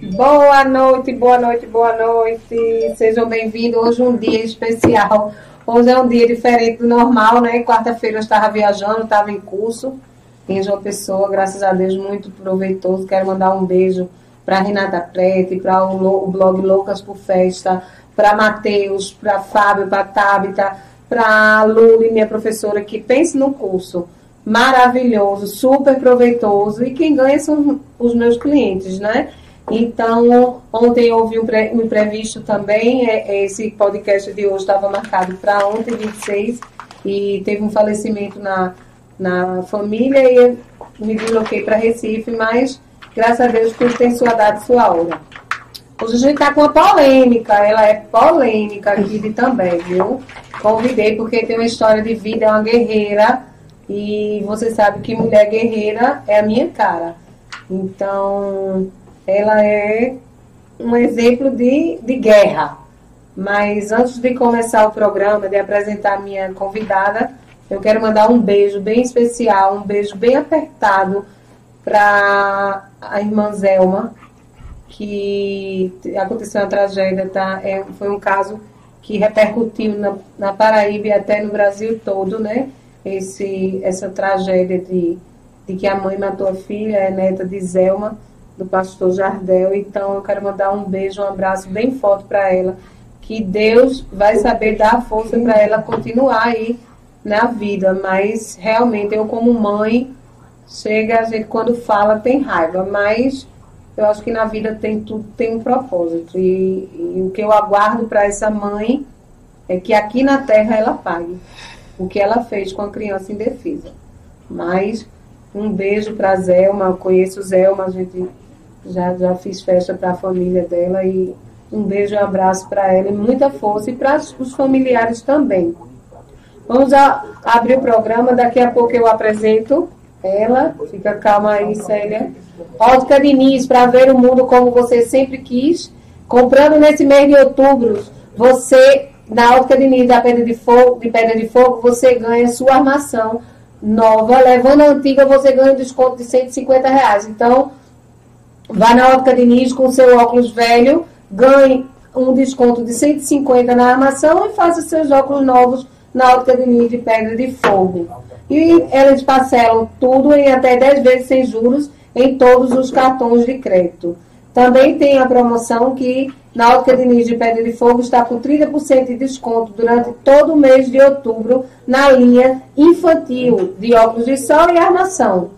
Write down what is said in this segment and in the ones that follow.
Boa noite, boa noite, boa noite. Sejam bem-vindos. Hoje é um dia especial. Hoje é um dia diferente do normal, né? Quarta-feira eu estava viajando, estava em curso em João Pessoa, graças a Deus, muito proveitoso. Quero mandar um beijo para Renata Prete, para o, blog Loucas por Festa, para Matheus, para Fábio, para Tabita, para Luli, minha professora, que pense no curso. Maravilhoso, super proveitoso. E quem ganha são os meus clientes, né? Então, ontem houve um, pré, um imprevisto também. É, é esse podcast de hoje estava marcado para ontem, 26, e teve um falecimento na, na família e eu me desloquei para Recife, mas graças a Deus tudo tem sua data sua hora. Hoje a gente está com uma polêmica, ela é polêmica aqui também, viu? Convidei porque tem uma história de vida, é uma guerreira, e você sabe que mulher guerreira é a minha cara. Então, ela é um exemplo de, de guerra. Mas antes de começar o programa, de apresentar a minha convidada, eu quero mandar um beijo bem especial, um beijo bem apertado para a irmã Zelma, que aconteceu uma tragédia, tá? É, foi um caso que repercutiu na, na Paraíba e até no Brasil todo, né? Esse, essa tragédia de, de que a mãe matou a filha, é neta de Zelma do pastor Jardel. Então eu quero mandar um beijo, um abraço bem forte para ela. Que Deus vai saber dar força para ela continuar aí na vida. Mas realmente eu como mãe, chega a gente quando fala tem raiva, mas eu acho que na vida tem tudo tem um propósito. E, e o que eu aguardo para essa mãe é que aqui na terra ela pague o que ela fez com a criança indefesa. Mas um beijo para Zelma, eu conheço Zelma, a gente já, já fiz festa para a família dela e um beijo e um abraço para ela e muita força e para os familiares também. Vamos a, abrir o programa, daqui a pouco eu apresento ela. Fica calma aí, Célia. Ótica Diniz, para ver o mundo como você sempre quis. Comprando nesse mês de outubro, você, na Ótica Diniz da Pedra de Fogo, de Pedra de Fogo, você ganha sua armação nova. Levando a antiga, você ganha um desconto de 150 reais. Então, Vá na ótica Diniz com seu óculos velho, ganhe um desconto de 150 na armação e faça seus óculos novos na ótica Diniz de Pedra de Fogo. E eles parcelam tudo em até 10 vezes sem juros em todos os cartões de crédito. Também tem a promoção que na ótica Diniz de Pedra de Fogo está com 30% de desconto durante todo o mês de outubro na linha infantil de óculos de sol e armação.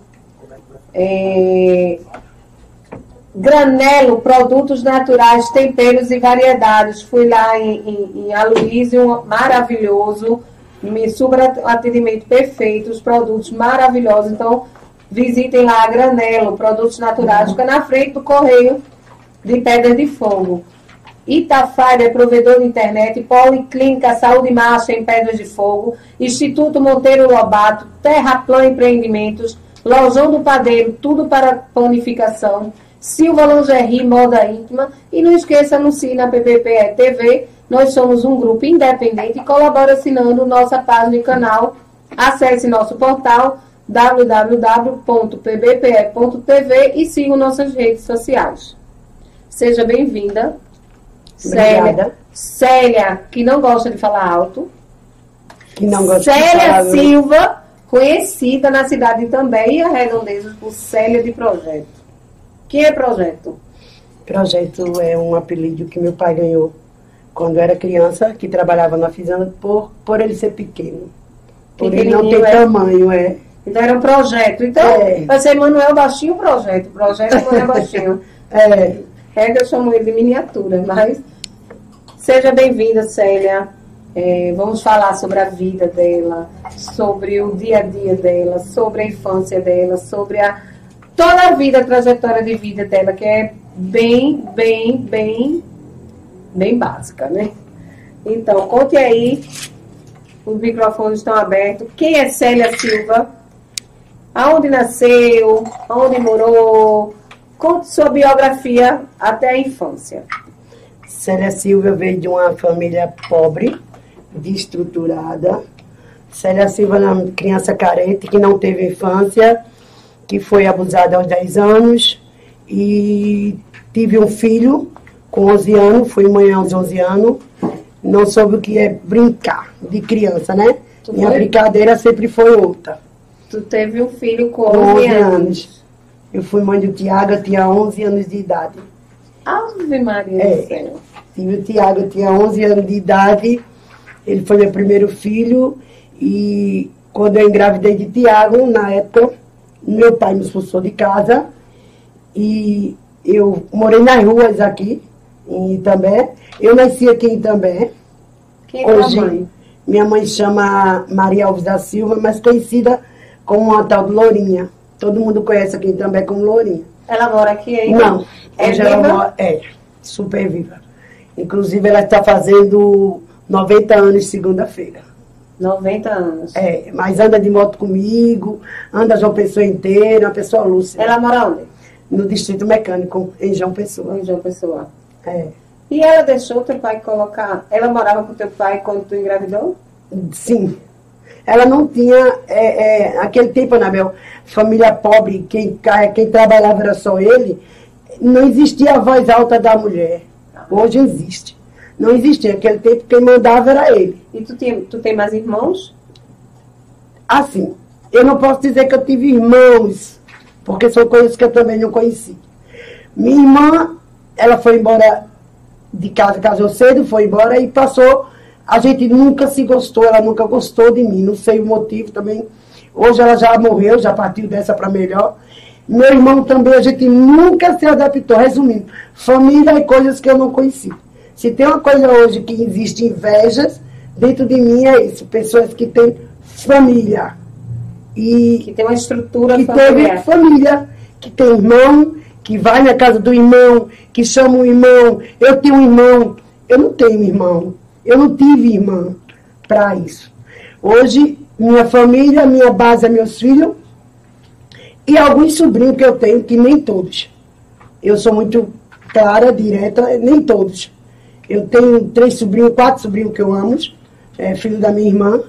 É, Granelo, produtos naturais, temperos e variedades. Fui lá em, em, em Aloysio, maravilhoso, me super atendimento perfeito, os produtos maravilhosos. Então, visitem lá a Granelo, produtos naturais, fica na frente do Correio de Pedra de Fogo. Itafari é provedor de internet, Policlínica Saúde Marcha em Pedras de Fogo, Instituto Monteiro Lobato, Terraplan Empreendimentos, Lojão do Padeiro, tudo para panificação. Silva Lingerie Moda Íntima. E não esqueça, anuncie na PPPE TV. Nós somos um grupo independente e colabora assinando nossa página e canal. Acesse nosso portal www.pbpe.tv e siga nossas redes sociais. Seja bem-vinda. Célia. Célia, que não gosta de falar alto. Que não gosta Célia de falar Silva, conhecida na cidade também e a redondezas por Célia de Projeto. Que é projeto? Projeto é um apelido que meu pai ganhou quando era criança, que trabalhava na fazenda por, por ele ser pequeno. Por ele não ter é. tamanho, é. Então era um projeto. Então, É. vai ser Manuel Baixinho Projeto. Projeto Manuel Baixinho. É, É que eu chamo ele de miniatura, mas seja bem-vinda, Célia. É, vamos falar sobre a vida dela, sobre o dia a dia dela, sobre a infância dela, sobre a toda a vida, a trajetória de vida dela, que é bem, bem, bem, bem básica, né? Então, conte aí, os microfones estão abertos. Quem é Célia Silva? Aonde nasceu? Aonde morou? Conte sua biografia até a infância. Célia Silva veio de uma família pobre, desestruturada. Célia Silva era uma criança carente que não teve infância, que foi abusada aos 10 anos e tive um filho com 11 anos, fui mãe aos 11 anos, não soube o que é brincar de criança, né? Tu Minha foi? brincadeira sempre foi outra. Tu teve um filho com Com 11 11 anos. anos. Eu fui mãe do Tiago, eu tinha 11 anos de idade. Ave Maria É. do céu. Tive o Tiago, eu tinha 11 anos de idade. Ele foi meu primeiro filho. E quando eu engravidei de Tiago, na época, meu pai me expulsou de casa. E eu morei nas ruas aqui, em Itambé. Eu nasci aqui em Itambé. Quem é Hoje, mãe? minha mãe chama Maria Alves da Silva, mas conhecida como a tal de Lourinha. Todo mundo conhece aqui em Itambé como Lourinha. Ela mora aqui ainda? Não, É hoje ela viva? mora- é super viva. Inclusive, ela está fazendo 90 anos segunda-feira. 90 anos. É, mas anda de moto comigo, anda João Pessoa inteira, uma pessoa lúcida. Ela mora onde? No Distrito Mecânico, em João Pessoa. Em João Pessoa. É. E ela deixou teu pai colocar. Ela morava com teu pai quando tu engravidou? Sim. Ela não tinha, é, é, aquele tempo, Anabel, família pobre, quem, quem trabalhava era só ele, não existia a voz alta da mulher. Hoje existe. Não existia. Naquele tempo, quem mandava era ele. E tu, tinha, tu tem mais irmãos? Assim, eu não posso dizer que eu tive irmãos, porque são coisas que eu também não conheci. Minha irmã, ela foi embora de casa, casou cedo, foi embora e passou. A gente nunca se gostou, ela nunca gostou de mim, não sei o motivo também. Hoje ela já morreu, já partiu dessa para melhor. Meu irmão também, a gente nunca se adaptou. Resumindo, família e coisas que eu não conheci. Se tem uma coisa hoje que existe invejas, dentro de mim é isso. Pessoas que têm família. E Que tem uma estrutura que familiar. família, que tem irmão, que vai na casa do irmão, que chama o irmão. Eu tenho um irmão. Eu não tenho irmão. Eu não tive irmã para isso. Hoje, minha família, minha base é meus filhos e alguns sobrinhos que eu tenho, que nem todos. Eu sou muito clara, direta, nem todos. Eu tenho três sobrinhos, quatro sobrinhos que eu amo, é, filho da minha irmã,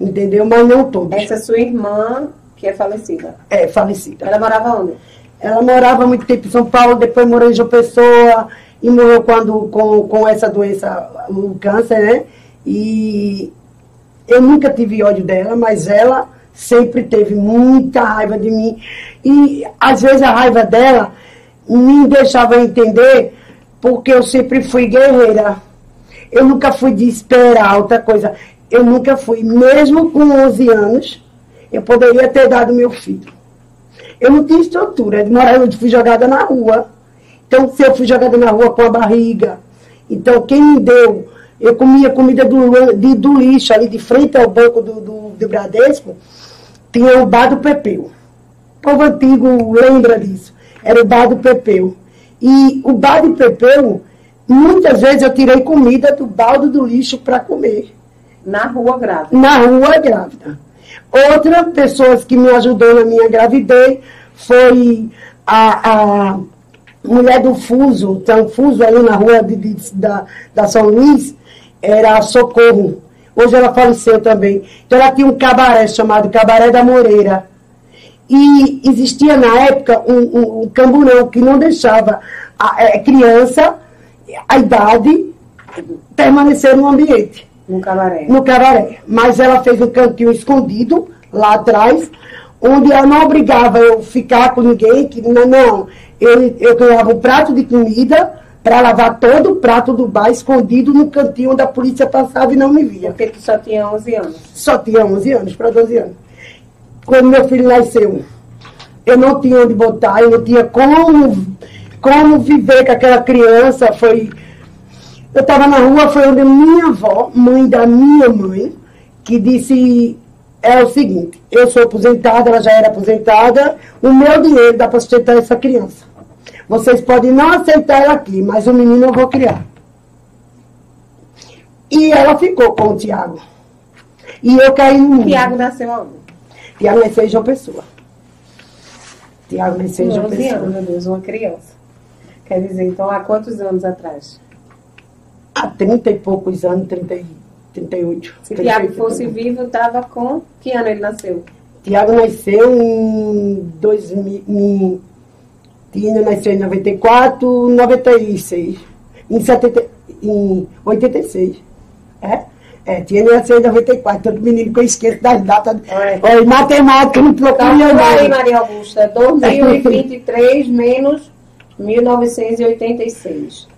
entendeu? Mas não todos. Essa sua irmã, que é falecida. É, falecida. Ela morava onde? Ela morava muito tempo em São Paulo, depois morou em João Pessoa e morreu quando, com, com essa doença, o câncer, né? E eu nunca tive ódio dela, mas ela sempre teve muita raiva de mim. E às vezes a raiva dela me deixava entender porque eu sempre fui guerreira. Eu nunca fui de esperar outra coisa. Eu nunca fui, mesmo com 11 anos, eu poderia ter dado meu filho. Eu não tinha estrutura, de morar, eu fui jogada na rua. Então, se eu fui jogada na rua com a barriga, então quem me deu, eu comia comida do, de- do lixo, ali de frente ao banco do, do, do Bradesco, tinha o bar do Pepeu. O povo antigo lembra disso. Era o bar do Pepeu. E o bar do Pepeu, muitas vezes eu tirei comida do balde do lixo para comer Na rua grávida. na rua grávida. Outra pessoa que me ajudou na minha gravidez foi a, a mulher do Fuso, tem um Fuso ali na rua de, de- da, da São Luís, era a Socorro. Hoje ela faleceu também. Então ela tinha um cabaré chamado Cabaré da Moreira. E existia na época um, um, um camburão que não deixava a, a criança, a idade, permanecer no ambiente No cabaré. no cabaré. Mas ela fez um cantinho escondido lá atrás, onde ela não obrigava eu ficar com ninguém, que não, não. Eu, eu ganhava um prato de comida para lavar todo o prato do bar escondido no cantinho onde a polícia passava e não me via. Porque tu só tinha 11 anos. Só tinha 11 anos para 12 anos. Quando meu filho nasceu, eu não tinha onde botar, eu não tinha como, como viver com aquela criança. Foi, eu estava na rua, foi onde minha avó, mãe da minha mãe, que disse é o seguinte, eu sou aposentada, ela já era aposentada, o meu dinheiro dá para sustentar essa criança. Vocês podem não aceitar ela aqui, mas o menino eu vou criar. E ela ficou com o Tiago. E eu caí no mundo. Tiago nasceu onde? Tiago nasceu em João Pessoa. Tiago nasceu em João 11 Pessoa. anos, meu Deus, uma criança. Quer dizer, então, há quantos anos atrás? Há 30 e poucos anos, 30, e- 38. Se 38, Tiago fosse 38. vivo, estava com. Que ano ele nasceu? Tiago nasceu em 2000, em Tina nasceu em 94, 96. Em, 70, em 86. É? É, Tina nasceu em 94. Todo menino que eu esqueço das datas. É. Olha, matemática não procura Tá por aí. Maria Augusta. 2023 menos 1986.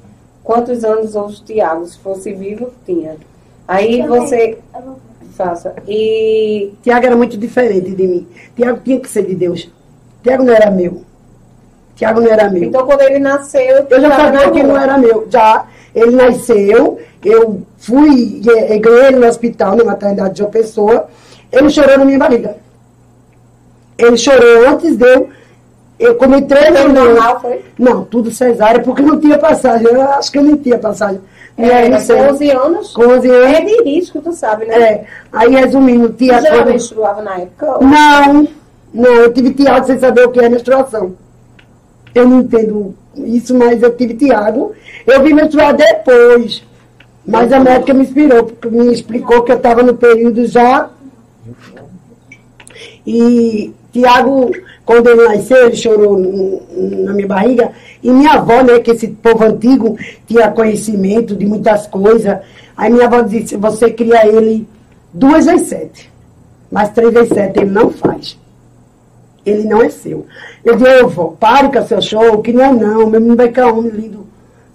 Quantos anos o Tiago, se fosse vivo, tinha? Aí você faça. E Tiago era muito diferente de mim. Tiago tinha que ser de Deus. Tiago não era meu. Tiago não era meu. então quando ele nasceu, Eu já sabia que não era meu. Já, ele nasceu, eu fui, eh, ganhei ele no hospital, na maternidade de João Pessoa, ele chorou na minha barriga. Ele chorou antes de eu, eu comi três anos. normal, foi? Não, tudo cesárea, porque não tinha passagem. Eu acho que eu nem tinha passagem. Não, É, não com sei. 11 anos. Com 11 anos. É de risco, tu sabe, né? É, aí resumindo, Tu tia já quando- menstruava na época? Não, não, eu tive Tiago sem saber o que é menstruação. Eu não entendo isso, mas eu tive Tiago. Eu vim menstruar depois. Mas a médica me inspirou, porque me explicou que eu estava no período já. E Tiago, quando ele nasceu, ele chorou na minha barriga. E minha avó, né, que esse povo antigo tinha conhecimento de muitas coisas. Aí minha avó disse, você cria ele duas vezes sete. Mas três vezes sete ele não faz. Ele não é seu. Eu digo, eu vou, pare com seu show, que não é não, meu menino vai ficar homem lindo.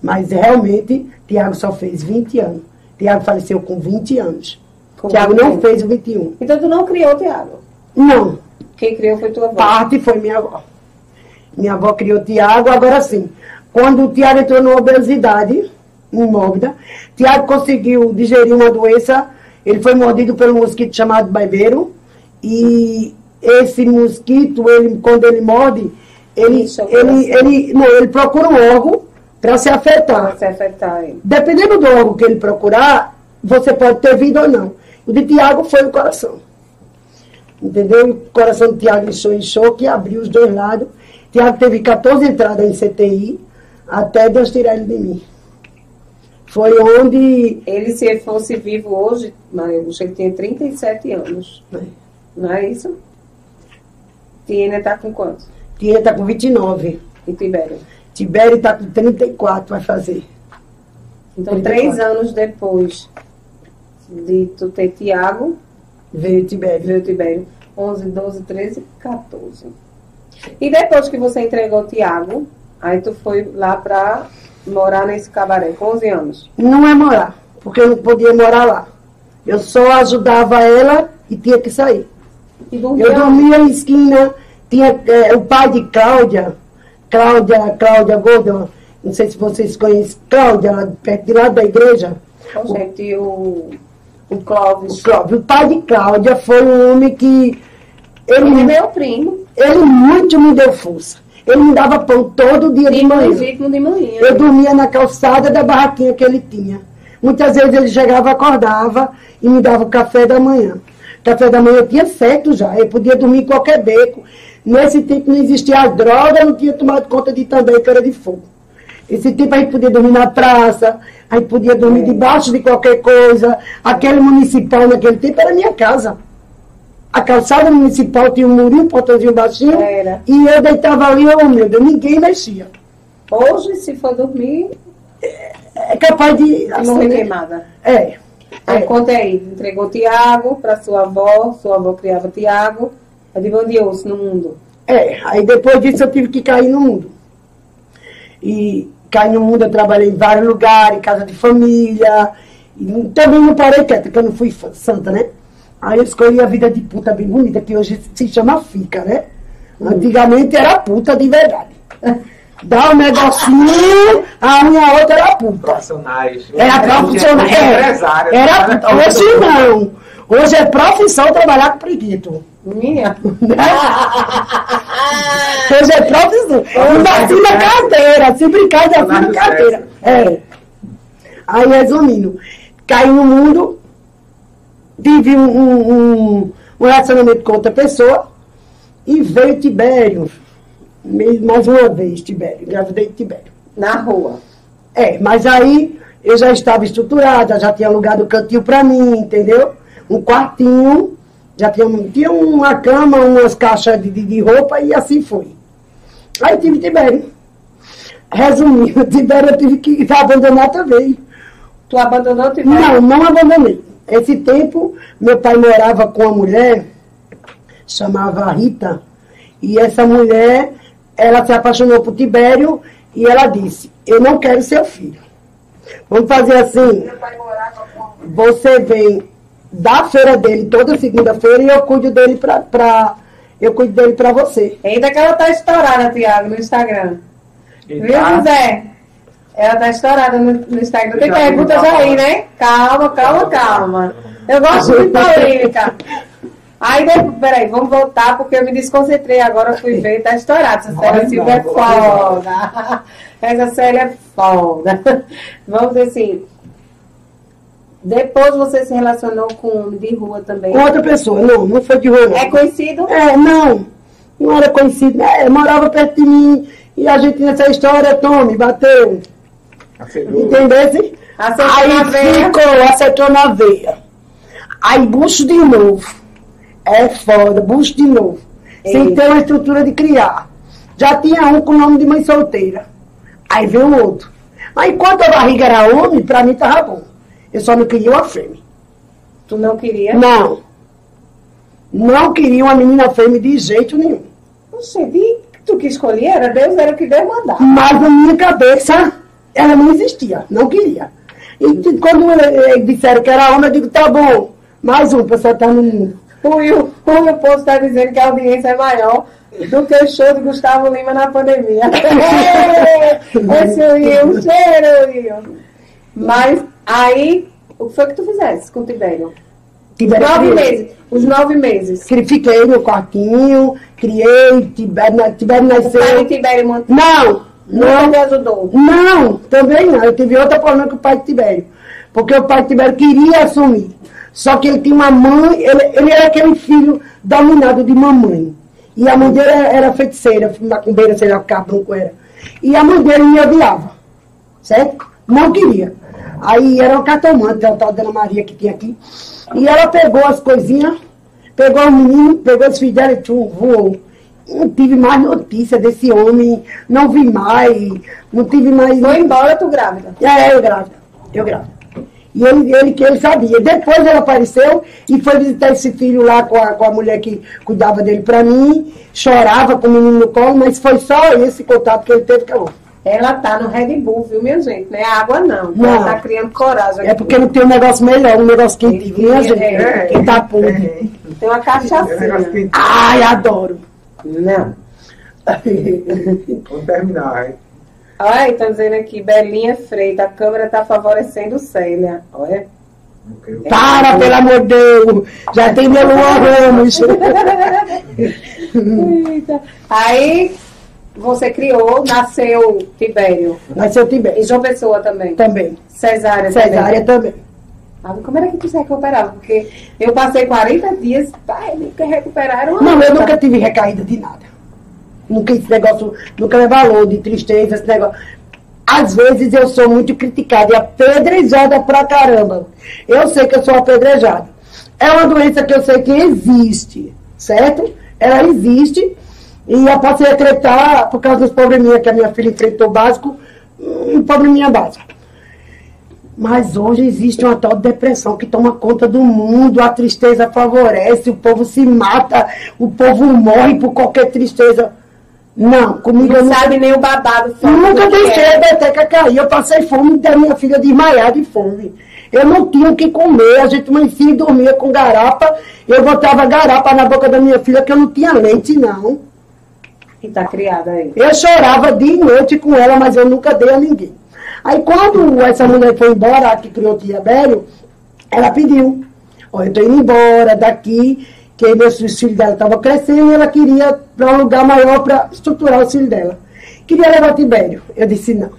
Mas realmente, Tiago só fez 20 anos. Tiago faleceu com 20 anos. Com Tiago 20 não fez o 21. Então tu não criou o Tiago. Não, Quem criou foi tua avó. parte foi minha avó. Minha avó criou Tiago, agora sim. Quando o Tiago entrou numa obesidade mórbida, Tiago conseguiu digerir uma doença, ele foi mordido pelo mosquito chamado baibeiro, e esse mosquito, ele, quando ele morde, ele, é ele, ele, não, ele procura um órgão para se afetar. Pra se afetar ele. Dependendo do órgão que ele procurar, você pode ter vida ou não. O de Tiago foi o coração. Entendeu? O coração de Tiago inchou, inchou, que abriu os dois lados. Tiago teve 14 entradas em CTI, até Deus tirar ele de mim. Foi onde. Ele, se ele fosse vivo hoje, Maria ele tinha 37 anos. Não é isso? Tiene tá com quanto? Tia está com 29. E Tibério? Tibério está com 34, vai fazer. Então, 34. três anos depois de tu ter Tiago, Veio Tibério. veio Tibério. 11, 12, 13, 14. E depois que você entregou o Tiago, aí tu foi lá pra morar nesse cabaré, com 11 anos. Não é morar, porque eu não podia morar lá. Eu só ajudava ela e tinha que sair. Eu dormia em esquina, tinha eh, o pai de Cláudia, Cláudia, Cláudia Gorda, não sei se vocês conhecem, Cláudia, lá perto de lá da igreja. com gente, o, o O, Clóvis. Cláudio, o pai de Cláudia foi um homem que ele, Ele é meu primo. ele muito me deu força. Ele me dava pão todo dia de manhã. legítimo de manhã. Eu dormia na calçada da barraquinha que ele tinha. Muitas vezes ele chegava, acordava e me dava o café da manhã. Café da manhã eu tinha certo já, eu podia dormir em qualquer beco. Nesse tempo não existia as drogas, não tinha tomado conta de também, que era de fogo. Esse tempo a gente podia dormir na praça, a gente podia dormir debaixo de qualquer coisa. Aquele municipal naquele tempo era minha casa. A calçada municipal tinha um murinho, um portãozinho baixinho. Era. E eu deitava ali, oh meu Deus, ninguém mexia. Hoje, se for dormir, É capaz de. vai morrer queimada. É. Aí é. conta aí, entregou Tiago para sua avó, sua avó criava Tiago, adivinhou-se no mundo. É, aí depois disso eu tive que cair no mundo. E cair no mundo eu trabalhei em vários lugares, casa de família. E também não parei quieta, porque eu não fui santa, né? Aí eu escolhi a vida de puta bem bonita, que hoje se chama fica, né? Antigamente era puta de verdade. Dá um negocinho, a minha outra era puta. Profissionais. Era profissional. É, Empresário. era, hoje não. Hoje é profissão trabalhar com preguito. Minha. Hoje é profissão. Não assina carteira. Se brincar, já Funcionário carteira. É. Aí, resumindo, caí no mundo, tive um, um, um- um relacionamento com outra pessoa e veio Tibério. Mais uma vez, Tibério. Engravidei de Tibério. Na rua. É, mas aí eu já estava estruturada, já tinha alugado o cantinho para mim, entendeu? Um quartinho, já tinha, tinha uma cama, umas caixas de, de- de roupa e assim foi. Aí tive Tibério. Resumindo, Tibério eu tive que abandonar também. Tu abandonou Tibério? Não, não abandonei. Esse tempo, meu pai morava com uma mulher, chamava Rita, e essa mulher, ela se apaixonou por Tibério e ela disse, eu não quero seu filho. Vamos fazer assim, você vem da feira dele toda segunda-feira e eu cuido dele pra, pra eu cuido dele pra você. Ainda que ela tá estourada, Tiago, no Instagram. Viu, José? Ela tá estourada no, no Instagram. Tem perguntas aí, né? Calma, calma, calma. Eu gosto de polêmica. Aí, peraí, vamos voltar, porque eu me desconcentrei agora, fui ver, tá estourado. Essa série Silvia é foda. Essa série é foda. Vamos dizer assim. Depois você se relacionou com um de rua também? Com outra pessoa, não, não foi de rua. Não. É conhecido? É, não. Não era conhecido. É, morava perto de mim e a gente nessa história, tome, bateu. Entendesse? Acertou Aí na veia. ficou, acertou na veia. Aí bucho de novo. É foda, bucho de novo. Sem Eita. ter uma estrutura de criar. Já tinha um com o nome de mãe solteira. Aí veio o outro. Mas enquanto a barriga era homem, pra mim tava bom. Eu só não queria uma fêmea. Tu não queria? Não. Não queria uma menina fêmea de jeito nenhum. Oxe, de tu que escolhia, era Deus, era o que Deus mandava. Mas na minha cabeça, ela não existia. Não queria. E quando eh, disseram que era homem, eu digo, tá bom. Mais um pra soltar no mundo. O Will Poço está dizendo que a audiência é maior do que o show de Gustavo Lima na pandemia. Esse Will, cheiro, Will. Mas aí, o que foi que tu fizesse com o Tibério? Nove criei. meses. Os nove meses. Fiquei no quartinho, criei, Tibério, na- Tibério O pai nasceu. de Tibério Não, não não, me ajudou. não, também não. Eu tive outra problema com o pai de Tibério. Porque o pai Tibério queria assumir. Só que ele tinha uma mãe, ele, ele era aquele filho dominado de mamãe. E a mãe dele era, era feiticeira, macumbeira, sei lá, cabrum era. E a mãe dele me odiava. Certo? Não queria. Aí era uma cartomante, a tal Dona Maria que tinha aqui. E ela pegou as coisinhas, pegou o menino, pegou os filhos dela e tchum, voou. Não tive mais notícia desse homem, não vi mais, não tive mais. Foi embora tu grávida. É, eu grávida, eu grávida. E ele, ele, que ele sabia. Depois ele apareceu e foi visitar esse filho lá com a, com a mulher que cuidava dele pra mim, chorava com o menino no colo, mas foi só esse contato que ele teve com ela. Ela tá no Red Bull, viu, minha gente? Não é água, não. Não. Ela tá criando coragem. É porque não tem um negócio melhor, um negócio quentinho, minha gente. É, que tá podre. Tem uma cachaçinha. Ai, adoro. Não. Vamos terminar, hein? Olha, estão dizendo aqui, Belinha Freita, a câmera tá favorecendo Célia. Olha. Para, pelo amor de Deus. Já tem meu Luan Ramos. Eita. Aí você criou, nasceu Tibério. Nasceu E Tibete. João Pessoa também. Também. Cesárea, Cesárea também. também. Ah, como era que tu se recuperava? Porque eu passei 40 dias, pai, nunca recuperaram. Não, eu nunca tive recaída de nada. Nunca esse negócio, nunca me valor de tristeza, esse negócio. Às vezes eu sou muito criticada e apedrejada pra caramba. Eu sei que eu sou apedrejada. É uma doença que eu sei que existe, certo? Ela existe e eu posso decretar, por causa dos probleminha que a minha filha enfrentou básico, um probleminha básico. Mas hoje existe uma tal depressão que toma conta do mundo, a tristeza favorece, o povo se mata, o povo morre por qualquer tristeza. Não, comigo Não nunca, sabe nem o babado nunca deixei é. a beteca cair. Eu passei fome da minha filha desmaiar de fome. Eu não tinha o que comer, a gente amanhecia e dormia com garapa. Eu botava garapa na boca da minha filha que eu não tinha leite, não. E tá criada aí. Eu chorava dia e noite com ela, mas eu nunca dei a ninguém. Aí quando essa mulher foi embora, a que criou o tia Bério, ela pediu, ó, eu tô indo embora daqui, que meus os filhos dela estavam crescendo e ela queria para um lugar maior para estruturar os filhos dela. Queria levar o Tibério. Eu disse não.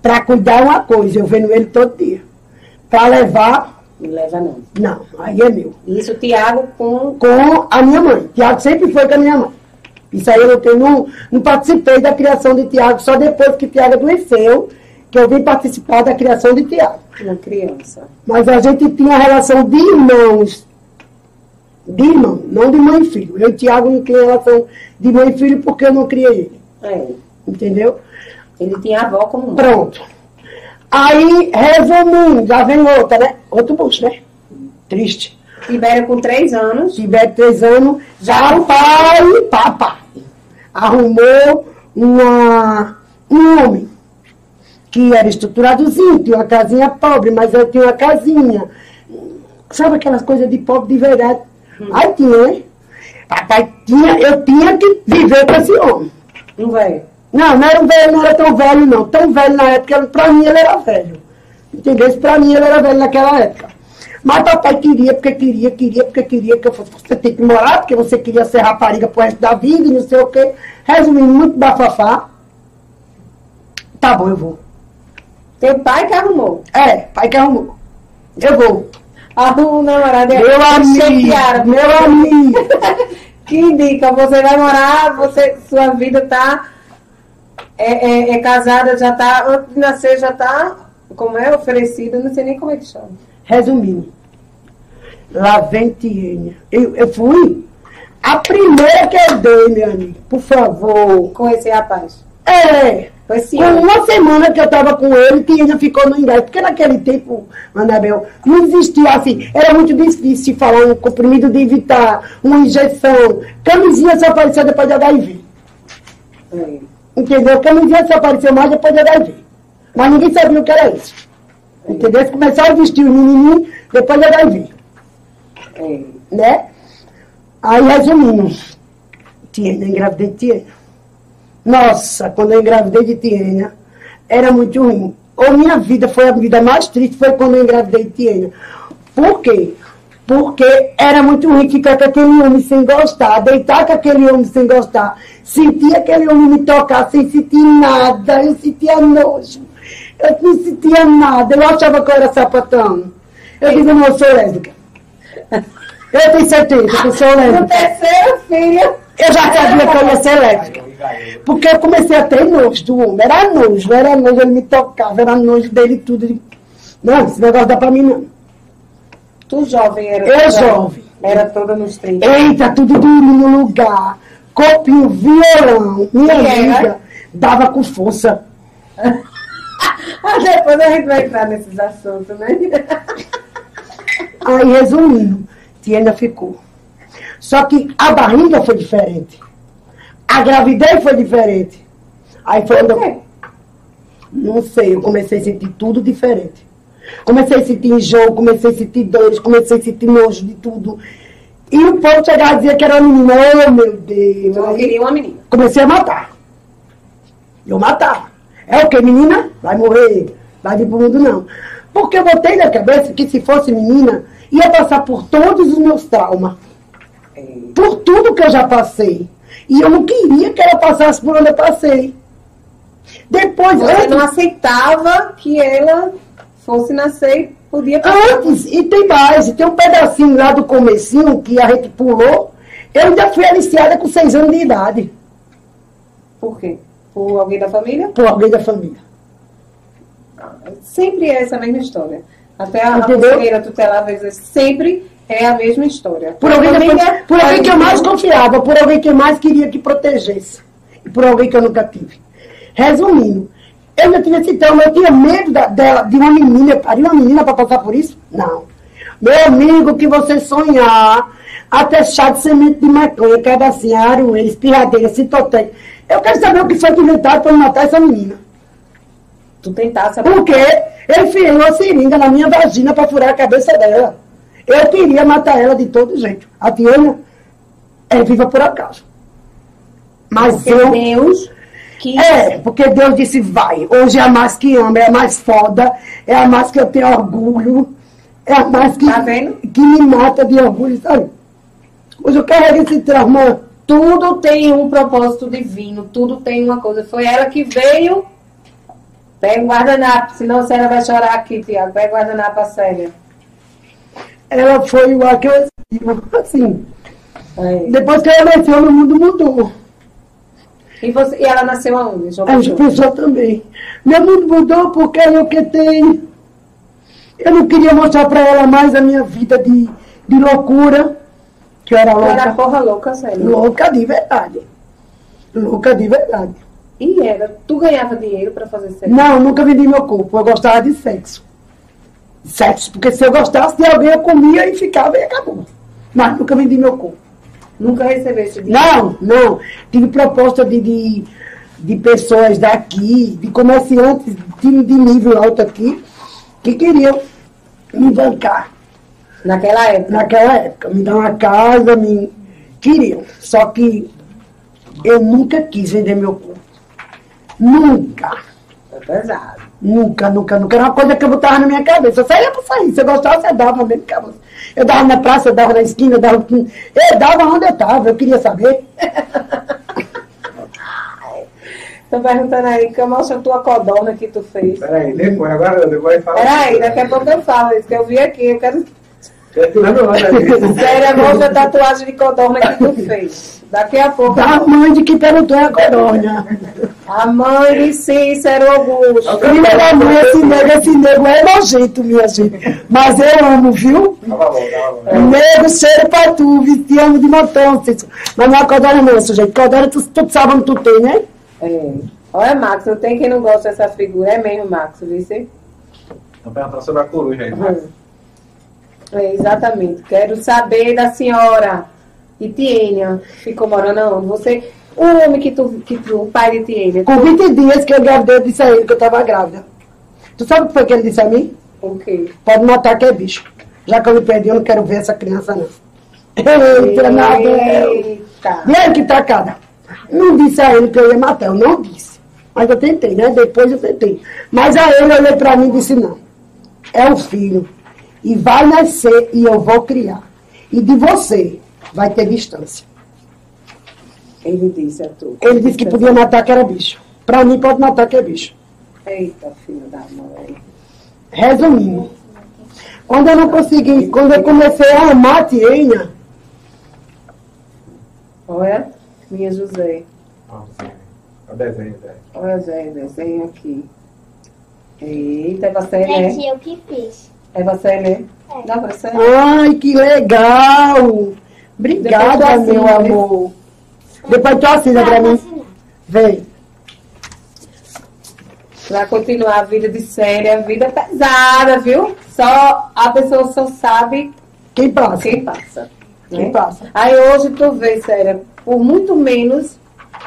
Para cuidar uma coisa, eu vendo ele todo dia. Para levar, Não leva não. não, aí é meu Isso, Tiago, com. com a minha mãe. Tiago sempre foi com a minha mãe. Isso aí eu não, tenho, não, não participei da criação de Tiago, só depois que Tiago adoeceu, que eu vim participar da criação de Tiago. Uma criança. Mas a gente tinha uma relação de irmãos. De irmão, não de mãe e filho. Eu e Tiago não tinha relação de mãe e filho porque eu não criei ele. É. Entendeu? Ele tinha avó como mãe. Pronto. Aí, resumindo, já vem outra, né? Outro bucho, né? Triste. Tibério com três anos. Tiver três anos, já o pai, papai, arrumou uma, um homem que era estruturadozinho, tinha uma casinha pobre, mas eu tinha uma casinha. Sabe aquelas coisas de pobre de verdade? Aí tinha? Papai tinha, eu tinha que viver com esse homem. Um velho. Não, não era um velho, não era tão velho, não. Tão velho na época, pra mim ele era velho. Entendeu? Pra mim ele era velho naquela época. Mas papai queria, porque queria, queria, porque queria que eu fosse. Você tem que morar, porque você queria ser rapariga pro resto da vida e não sei o quê. Resumindo, muito bafafá. Tá bom, eu vou. Teu pai que arrumou. É, pai que arrumou. Eu vou. Arruma um namorado. Meu amigo, meu amigo. Que indica, você vai morar, você, sua vida tá é, é, é casada, já tá, antes de nascer já tá, como é, oferecida, não sei nem como é que chama. Resumindo, lá vem Tiênia. Eu, eu fui a primeira que eu dei, meu amigo. Por favor. Com esse rapaz. É. Foi esse Com uma semana que eu tava com ele, Tiênia ficou no ingresso. Porque naquele tempo, Anabel, não existia assim. Era muito difícil falar um comprimido de evitar, uma injeção. Camisinha só apareceu depois de HIV. É. Entendeu? Camisinha só apareceu mais depois de HIV. Mas ninguém sabia o que era isso. Entendeu? Eles começaram a vestir o menininho depois de HIV. É. né? Aí, resumindo, Tiena, engravidei de Tiena. Nossa, quando eu engravidei de Tiena, era muito ruim. Ou minha vida foi a vida mais triste, foi quando eu engravidei de Tiena. Por quê? Porque era muito ruim ficar com aquele homem sem gostar, deitar com aquele homem sem gostar, sentir aquele homem me tocar sem sentir nada, eu sentia nojo, eu não sentia nada, eu achava que eu era sapatão. Eu digo, não, eu sou lésbica. Eu tenho certeza que eu sou No lésbica. terceiro filho, Eu já sabia que eu ia ser lésbica. Porque eu comecei a ter nojo do homem. Era nojo, era nojo, ele me tocava, era nojo dele tudo. Não, esse negócio dá pra mim não. tu jovem era. Eu toda- jovem. Era toda nos 30. Eita, tudo durinho no lugar. Copinho, violão. Minha amiga dava com força. Ah, depois a gente vai entrar nesses assuntos, né? Aí, resumindo, Tiena ficou. Só que a barriga foi diferente. A gravidez foi diferente. Aí foi onde eu? Não sei, eu comecei a sentir tudo diferente. Comecei a sentir enjoo, comecei a sentir dores, comecei a sentir nojo de tudo. E o povo chegava e dizia que era uma menina. Oh, meu Deus. Eu queria uma menina. comecei a matar. Eu matava. É o que, menina? Vai morrer. Vai vir pro mundo, não. Porque eu botei na cabeça que se fosse menina, ia passar por todos os meus traumas. Por tudo que eu já passei. E eu não queria que ela passasse por onde eu passei. Depois, Você antes, não aceitava que ela fosse nascer e podia Antes, e tem mais, e tem um pedacinho lá do comecinho que a gente pulou. Eu ainda fui aliciada com seis anos de idade, Por quê? Por alguém da família? por alguém da família. Sempre é essa mesma história. Até a primeira tutelar, às vezes, sempre é a mesma história. Por alguém, Família, família, por alguém que eu mais confiava, por alguém que eu mais queria que protegesse. E por alguém que eu nunca tive. Resumindo, eu já tinha esse trauma, eu tinha medo da- dela, de uma menina, eu pari uma menina para passar por isso? Não. Meu amigo, que você sonhar, até chá de semente de maconha, cadacinha, aroeira, espirradeira, citotec. Eu quero saber o que foi que inventaram para matar essa menina. Tu tentasse Porque ele enfiou uma seringa na minha vagina para furar a cabeça dela. Eu queria matar ela de todo jeito. A Tiana é viva por acaso. Mas Porque eu. Deus que É, porque Deus disse, vai. Hoje é a mais que ama, é a mais foda, é a mais que eu tenho orgulho, é a mais que, Tá que me mata de orgulho, sabe? Hoje eu carrego esse trauma. tudo tem um propósito divino, tudo tem uma coisa. Foi ela que veio. Pega o guardanapo, senão a Célia vai chorar aqui, Tiago. Pega o guardanapo a Célia. Ela foi o que eu assim. Aí. Depois que ela nasceu, o mundo mudou. E, você, e ela nasceu aonde? João A Pessoa? pessoa também. Meu mundo mudou porque eu que tenho. Eu não queria mostrar para ela mais a minha vida de, de loucura, que eu era louca. era porra louca, Célia. Louca de verdade. Louca de verdade. E era, tu ganhava dinheiro para fazer sexo? Não, nunca vendi meu corpo. Eu gostava de sexo. Sexo, porque se eu gostasse de alguém, eu comia e ficava e acabou. Mas nunca vendi meu corpo. Nunca recebeste dinheiro? Não, não. Tive proposta de, de, de pessoas daqui, de comerciantes de, de nível alto aqui, que queriam me bancar. Naquela época? Naquela época. Me dar uma casa, me queriam. Só que eu nunca quis vender meu corpo. Nunca. É pesado. Nunca, nunca, nunca. Era uma coisa que eu botava na minha cabeça. Eu saía pra sair. Se eu gostava, você dava mesmo. Eu dava na praça, eu dava na esquina, eu dava. Eu dava onde eu estava, eu queria saber. Estão perguntando aí, que mostra a tua codorna que tu fez. Peraí, depois, agora depois fala. Peraí, daqui a pouco eu falo isso, que eu vi aqui, eu quero. Sério, Sério, mostra a tatuagem de codorna que tu fez. Daqui a pouco. Da mãe de que perguntou a codorna. A mãe de Cícero Augusto. Da mãe, esse nego, esse nego é nojento, minha gente. Mas eu amo, viu? Tava bom, tava bom. É. Nego, cheiro pra tu, te amo de montão. Cícero. Mas não é codorna não, gente. Codorna, tu, tu sabe onde tu tem, né? É. Olha, Max, não tem quem não gosta dessa figura. É mesmo, Max, viu? Você? Estão perguntando sobre a coruja aí. Max. É, exatamente. Quero saber da senhora. E Tiênia ficou morando onde? Você, o homem que tu, que tu, o pai de Tiênia. Com 20 dias que eu engravidei, eu disse a ele que eu estava grávida. Tu sabe o que foi que ele disse a mim? O quê? Pode matar que é bicho. Já que eu me perdi, eu não quero ver essa criança, não. Eita. Eita. Vem que tacada. Não disse a ele que eu ia matar, eu não disse. Mas eu tentei, né? Depois eu tentei. Mas a ele olhou pra mim e disse, não. É o filho. E vai nascer e eu vou criar. E de você vai ter distância. Ele disse a tu. Ele disse que podia matar que era bicho. Pra mim pode matar que é bicho. Eita, filho da mãe. Resumindo. Quando eu não consegui, quando eu comecei a amar a Tienha, Olha, minha José. É o desenho dela. Olha, Zé, desenho aqui. Eita, é você, né? Gente, eu que fiz. É você, né? É. Dá pra você? ai, que legal! Obrigada, meu né? amor. Depois tu assina pra mim. Vem. Pra continuar a vida de série, a vida pesada, viu? Só a pessoa só sabe Quem passa? quem passa. Quem né? passa? Aí hoje tu vê, sério, por muito menos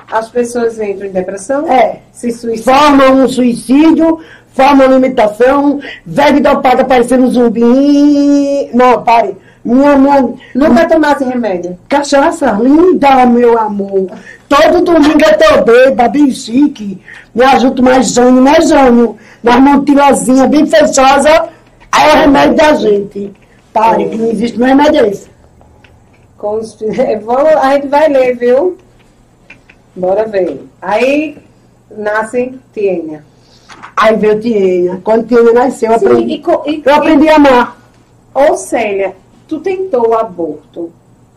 as pessoas entram em depressão, É. se suicidam. Forma um suicídio, forma uma limitação, velho dopado parecendo um zumbi. Não, pare. Minha, minha, Nunca tomasse remédio. Cachaça linda, meu amor. Todo domingo eu tô bêbada, bem chique. Me ajudo mais Jânio, né, Jânio? Nas montilazinhas bem fechosa. Aí é o remédio da gente. Pare, que não existe mais remédio esse. Com os... Vamos, a gente vai ler, viu? Bora ver. Aí nasce Tiênia. Aí veio Tienha. Quando Tienha nasceu, eu Sim, aprendi, e, e, eu aprendi a amar. Ô, Célia, tu tentou o aborto.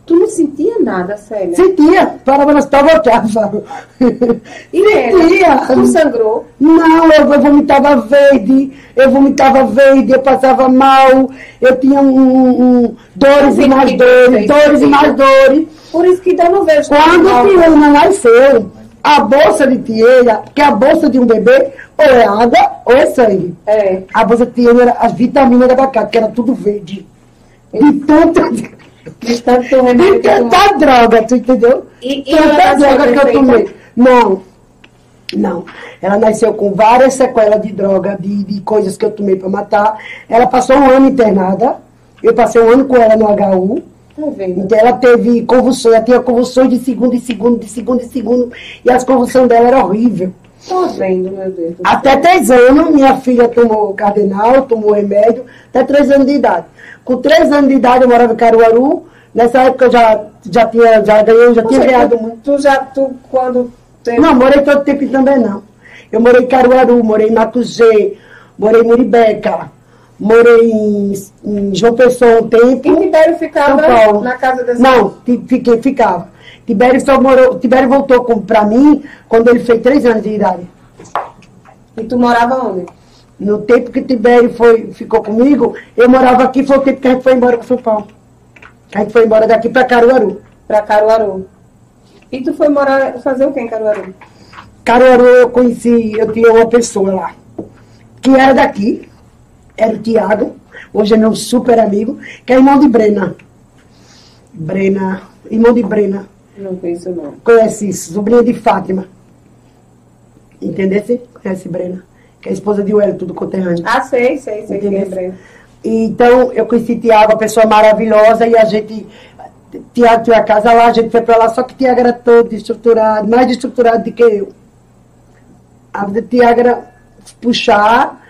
Tu não sentia nada, Célia? Sentia, parava hospital, voltava. E ela? Sentia. Tu sangrou? Não, eu, eu vomitava verde, eu vomitava verde, eu passava mal, eu tinha um, um- dores e mais dores, dores e mais dores. Por isso que eu não vejo. Quando o Tiana nasceu, a bolsa de Tiana, que é a bolsa de um bebê, ou é água ou é sangue. É. A bolsa de Tiana era as vitaminas da abacate, que era tudo verde. De tanta, de De tanto remédio tu tanta droga, tu entendeu? E, e Tanta droga que eu tomei. Não, não. Ela nasceu com várias sequelas de droga, de, de coisas que eu tomei para matar. Ela passou um ano internada. Eu passei um ano com ela no HU. Vendo? Então ela teve convulsões, ela tinha convulsões de segundo em segundo, de segundo em segundo. E as convulsões dela eram horríveis. Tô vendo, meu Deus. Até três anos, minha filha tomou cardenal, tomou remédio, até três anos de idade. Com três anos de idade, eu morava em Caruaru. Nessa época eu já, já tinha, já ganhei, já tinha ganhado muito. tu já, tu, quando teve. Não, morei todo tempo também não. Eu morei em Caruaru, morei em Macugê, morei em Muribeca, morei em, em João Pessoa um tempo. E Tibério São ficava Paulo. na casa dessa. Não, fiquei, ficava. Tibério só morou, Tibério voltou pra mim quando ele fez três anos de idade. E tu morava onde? No tempo que Tibério foi, ficou comigo, eu morava aqui, foi o tempo que a gente foi embora para São Paulo. A gente foi embora daqui para Caruaru. Pra Caruaru. E tu foi morar, fazer o que em Caruaru? Caruaru eu conheci, eu tinha uma pessoa lá, que era daqui, era o Tiago, hoje é meu super amigo, que é irmão de Brena. Brena, irmão de Brena. Não conheço não. Conhece isso, sobrinha de Fátima. Entendesse? Conhece Brena, que é a esposa de Wellington, do conterrâneo. Ah, sei, sei, sei que Entendeu? lembrei. Então, eu conheci Tiago, uma pessoa maravilhosa, e a gente. Tiago tinha a casa lá, a gente foi pra lá, só que Tiago era todo estruturado, mais estruturado do que eu. A vida de Tiago era puxar,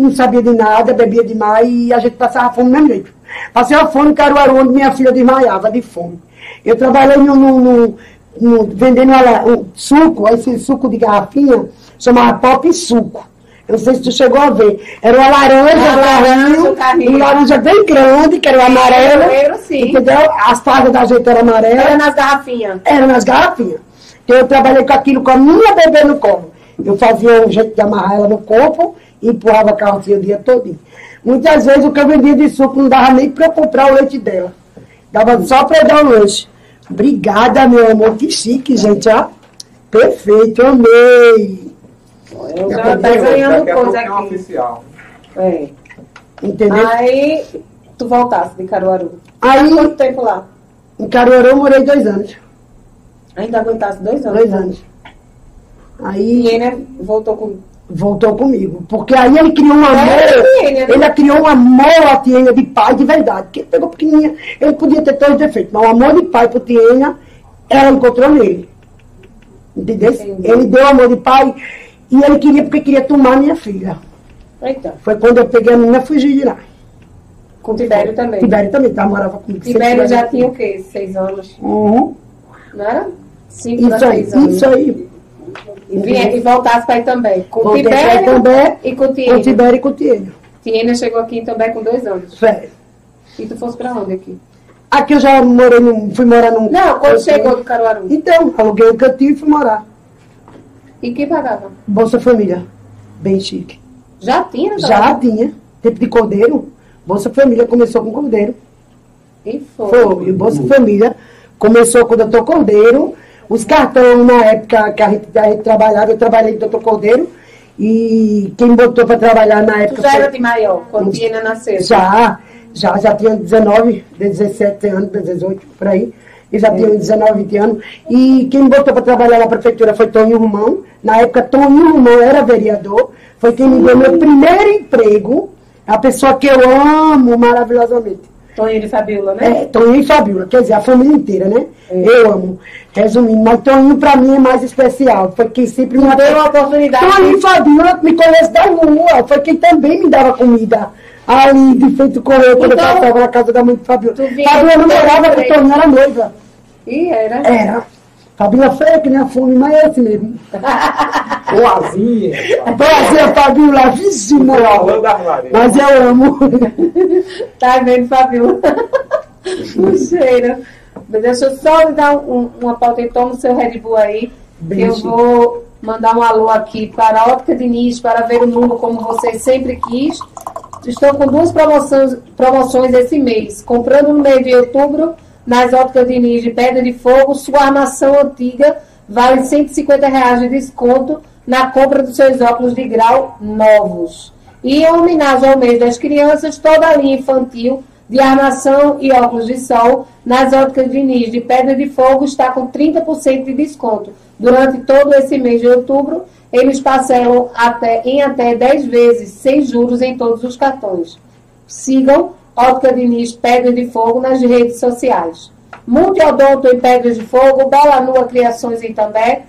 não sabia de nada, bebia demais, e a gente passava fome do mesmo jeito. Passei a fome em Caruaru, onde minha filha desmaiava de fome. Eu trabalhei no, no- no- no- vendendo ela, um suco, esse suco de garrafinha, chamava Pop Suco. Eu não sei se tu chegou a ver. Era uma laranja, Ah, um laranja, o carrinho. um laranja bem grande, que era o amarelo. Sim. Entendeu? As fardas da gente eram Era amarelas, nas garrafinhas. eram nas garrafinhas. Então eu trabalhei com aquilo com a minha bebê no colo. Eu fazia um jeito de amarrar ela no corpo e empurrava a carrocinha o dia todo. Muitas vezes o que eu vendia de suco não dava nem para eu comprar o leite dela. Dava só para eu dar o lanche. Obrigada, meu amor. Que chique, gente, ó. Perfeito, amei. Eu Já tá ganhando coisa é aqui. oficial. É. Entendeu? Aí, tu voltasse de Caruaru. Aí, Quanto tempo lá? em Caruaru eu morei dois anos. Ainda aguentasse dois anos. Dois anos. Aí E ele voltou com. Voltou comigo. Porque aí ele criou um amor. É, né? Ele criou um amor a Tiênia de pai de verdade. Porque ele pegou pequenininha. Ele podia ter todos os defeitos. Mas o amor de pai por Tiênia, ela encontrou nele. Entendeu? Entendi. Ele deu amor de pai. E ele queria porque queria tomar minha filha. Eita. Foi quando eu peguei a menina e fugi de lá. Com Tibério também. Tibério também tá, morava comigo. Tibério já tinha o quê? Seis anos? Uhum. Não era? Cinco Isso aí, seis anos. isso aí. E, vinha, e voltasse para Itambé. Com Voltei pra Tibério Itambé, e com Com Tiênia. Tibério e com Tiênia. Tiênia chegou aqui em Itambé com dois anos. Sério. E tu fosse para onde aqui? Aqui eu já morei num, fui morar num. Não, quando chegou do Caruaru. Então, aluguei um cantinho e fui morar. E quem pagava? Bolsa Família. Bem chique. Já tinha? Já Caruaru? tinha. Tempo de cordeiro. Bolsa Família começou com cordeiro. E foi. Foi. E Bolsa Família começou com o doutor Cordeiro. Os cartões, na época que a gente, a gente trabalhava, eu trabalhei com o doutor Cordeiro. E quem botou para trabalhar na Tu época. já foi- era de maior, quando Tiênia nasceu? Já, já, já tinha 19, 17 anos, 18, por aí. E já tinha 19, 20 anos. E quem botou para trabalhar na prefeitura foi Toninho Romão. Na época, Toninho Romão era vereador. Foi quem me deu meu primeiro emprego. A pessoa que eu amo maravilhosamente. Toninho de Fabiola, né? É, Toninho e Fabiola, quer dizer, a família inteira, né? Eu amo. Resumindo, mas Toninho pra mim é mais especial. Foi quem sempre me Deu uma oportunidade. Toninho e Fabiola me conhece da rua. Foi quem também me dava comida. Ali de frente do correio, quando Então, eu passava na casa da mãe de Fabiola. Fabiola não com morava com Toninho, era noiva. E era. Era. Fabiola feia que nem a fome, mas é assim mesmo. Boazinha. Prazer, Fabiola, Maria. Mas eu amo. Tá vendo, Fabiola? o cheiro. Mas deixa eu só lhe dar um, uma pauta e toma o seu Red Bull aí. Bem que eu vou mandar um alô aqui para a Ótica Diniz, para ver o mundo como você sempre quis. Estou com duas promoções, promoções esse mês. Comprando no mês de outubro, nas Óticas Diniz de Pedra de Fogo, sua armação antiga vale 150 reais de desconto na compra dos seus óculos de grau novos. E em homenagem ao mês das crianças, toda a linha infantil de armação e óculos de sol nas óticas Diniz de Pedra de Fogo está com 30% de desconto. Durante todo esse mês de outubro, eles parcelam até, em até 10 vezes, sem juros em todos os cartões. Sigam Ótica Diniz Pedra de Fogo nas redes sociais. Multiodonto em Pedras de Fogo, Bela Nua Criações em També,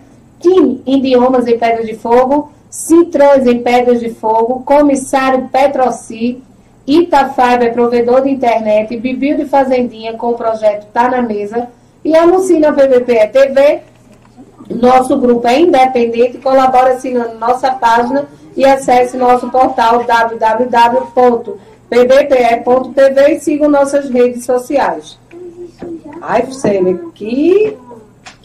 Kim Idiomas em Pedras de Fogo, Citrans em Pedras de Fogo, Comissário Petroci, Itafiber, provedor de internet, Bibil de Fazendinha com o projeto Tá na Mesa e anuncie na PBPE TV. Nosso grupo é independente, colabore assinando nossa página e acesse nosso portal www.pbpe.tv e siga nossas redes sociais. Ai, Fusene, que,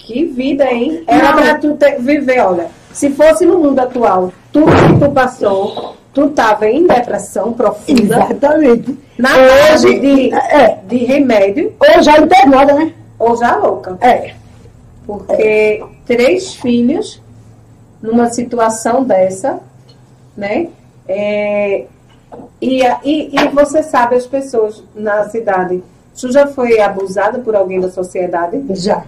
que vida, hein? Era pra tu ter- viver, olha. Se fosse no mundo atual, tudo que tu passou, tu tava em depressão profunda, Exatamente. na Hoje, de, é, de remédio, ou já internada, né? ou já louca. É. Porque três filhos numa situação dessa, né? É, e, e, e você sabe, as pessoas na cidade, tu já foi abusada por alguém da sociedade? Já.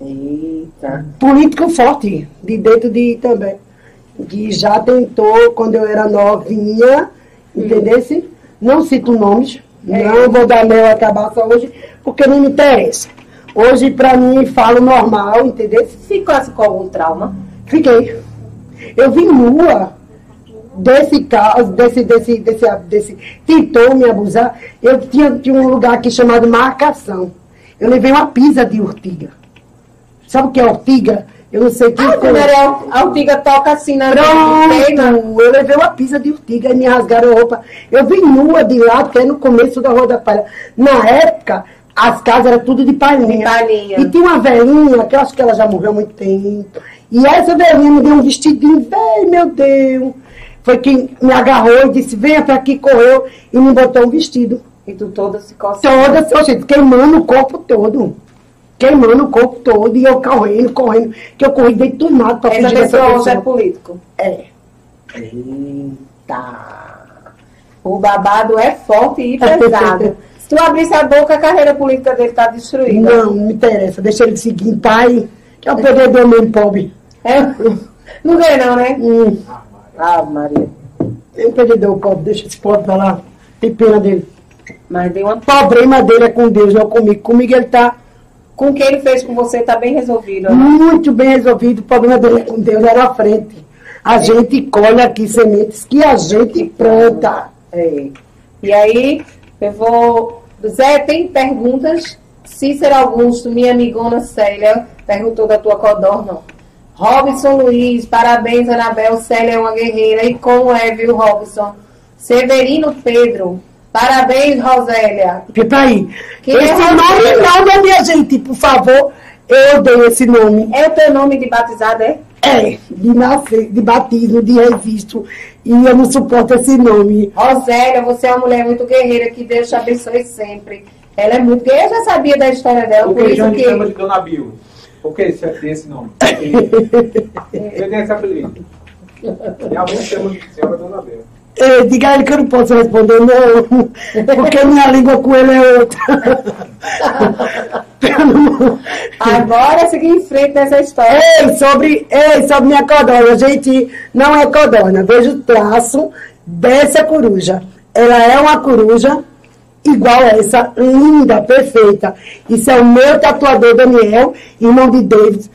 Eita. político forte, de dentro de também. Que já tentou, quando eu era novinha, entendesse? Não cito nomes, É. não vou dar meu a cabaça hoje, porque não me interessa. Hoje, pra mim, falo normal, entendeu? Ficasse com algum trauma? Fiquei. Eu vim nua desse caso, desse, desse, desse, desse, tentou me abusar. Eu tinha, tinha um lugar aqui chamado marcação. Eu levei uma pisa de urtiga. Sabe o que é urtiga? Eu não sei o que Ah, quando era a urtiga toca assim na peina. Pronto, eu levei uma pisa de urtiga e me rasgaram a roupa. Eu vim nua de lá até no começo da Rua da Palha. Na época, as casas eram tudo de palhinha. De palhinha. E tinha uma velhinha, que eu acho que ela já morreu há muito tempo. E essa velhinha me deu um vestidinho, bem, meu Deus. Foi quem me agarrou e disse, venha pra aqui, correu e me botou um vestido. E tu toda se coçando. Toda, seu jeito, queimando o corpo todo. Queimando o corpo todo. E eu correndo, correndo. Que eu corri dentro do mato pra Essa fugir dessa pessoa hoje é político. É. Eita. O babado é forte e pesado. Se tu abrisse a boca, a carreira política dele tá destruída. Não, não me interessa. Deixa ele seguir em paz, que é o perdedor mesmo, pobre. É? Não ganha não, né? Hum, Ah, Maria. é um perdedor, pobre. Deixa esse pobre pra lá. Tem pena dele. Mas deu uma... O problema dele é com Deus, não comigo. Comigo ele tá Com o que ele fez com você tá bem resolvido. ó. muito bem resolvido. O problema dele é com Deus, era à frente. A gente colhe aqui sementes que a gente planta. É. E aí, eu vou. Zé, tem perguntas? Cícero Augusto, minha amigona Célia, perguntou da tua codorna. Robson Luiz, parabéns, Anabel. Célia é uma guerreira. E como é, viu, Robson? Severino Pedro, parabéns, Rosélia. Fica aí. Que esse é nome não, né, minha gente? Por favor, eu dei esse nome. É o teu nome de batizado, é? É, de nascer, de batismo, de registro. E eu não suporto esse nome. Rosélia, você é uma mulher muito guerreira, que Deus te abençoe sempre. Ela é muito guerreira, eu já sabia da história dela, O por que isso Jane chama que. de Dona Bill? Por que esse, esse nome? Você tem esse apelido. E alguns chamam de senhora Dona Bill. É, diga a ele que eu não posso responder, não. Porque minha língua com ele é outra. Agora seguir em frente nessa história. Ei, sobre, ei, sobre minha codorna. Gente, não é codorna. Veja o traço dessa coruja. Ela é uma coruja igual essa, linda, perfeita. Isso é o meu tatuador Daniel, irmão de David.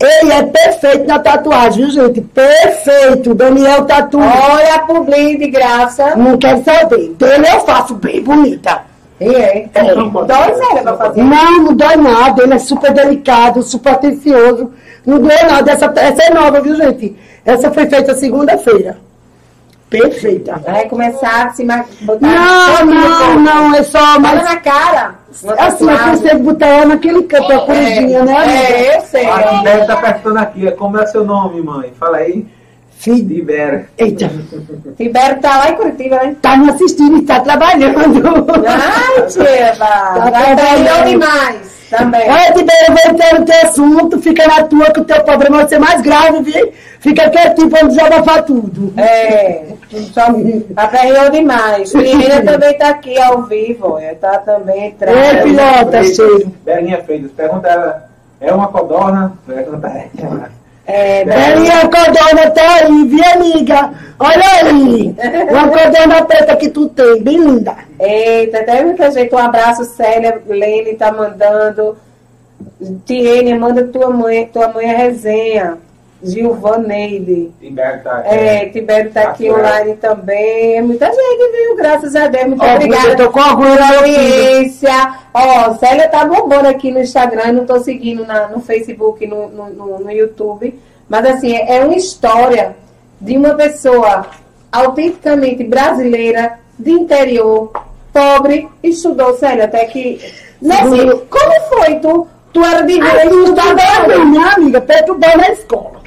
Ele é perfeito na tatuagem, viu, gente? Perfeito. Daniel tatua. Olha a publi de graça. Não quero saber. Dele eu faço bem bonita. E é. É. Dói sério pra fazer. Não, não dói nada. Ele é super delicado, super atencioso. Não doeu nada. Essa, essa é nova, viu, gente? Essa foi feita segunda-feira. Perfeita. Vai começar a se botar. Não, não, não. É só Olha mais. na cara. Uma Assim, eu consigo botar ela naquele canto, a corujinha, né? amiga? É, eu sei. A Débora tá perguntando aqui, como é seu nome, mãe? Fala aí. Libera. Eita. Tibério tá lá em Curitiba, né? Tá me assistindo e tá trabalhando. Ai, Tiva. Tá trabalhando. demais. Também. Olha, Tibeira, eu vou entrar no teu assunto, fica na tua que o teu problema vai ser mais grave, viu? Fica quietinho pra não desabafar tudo. É, só aperreou demais. Menina também tá aqui ao vivo, é, tá também entrando. Ei, pilota, cheiro. Belinha Freitas, pergunta ela, é uma codorna? Pergunta ela. É, Belinha, a codorna tá aí, viu, amiga? Olha aí. Uma codorna preta que tu tem, bem linda. Eita, até muita gente. Um abraço, Célia, Lene tá mandando. Tiene, manda tua mãe, tua mãe a resenha. Gilvaneide. Libera tá É, Tibério tá aqui online também. É muita gente, viu? Graças a Deus. Muito Ó, obrigada. eu tô com orgulho da audiência. Ó, Célia tá bombando aqui no Instagram, não tô seguindo na, no Facebook, no, no, no, no YouTube. Mas assim, é, é uma história de uma pessoa autenticamente brasileira, de interior, pobre, estudou, Célia, até que. Nesse, Segundo- como foi? Tu, tu era de rua, tu estudava tá bem, minha amiga, perturbando na escola.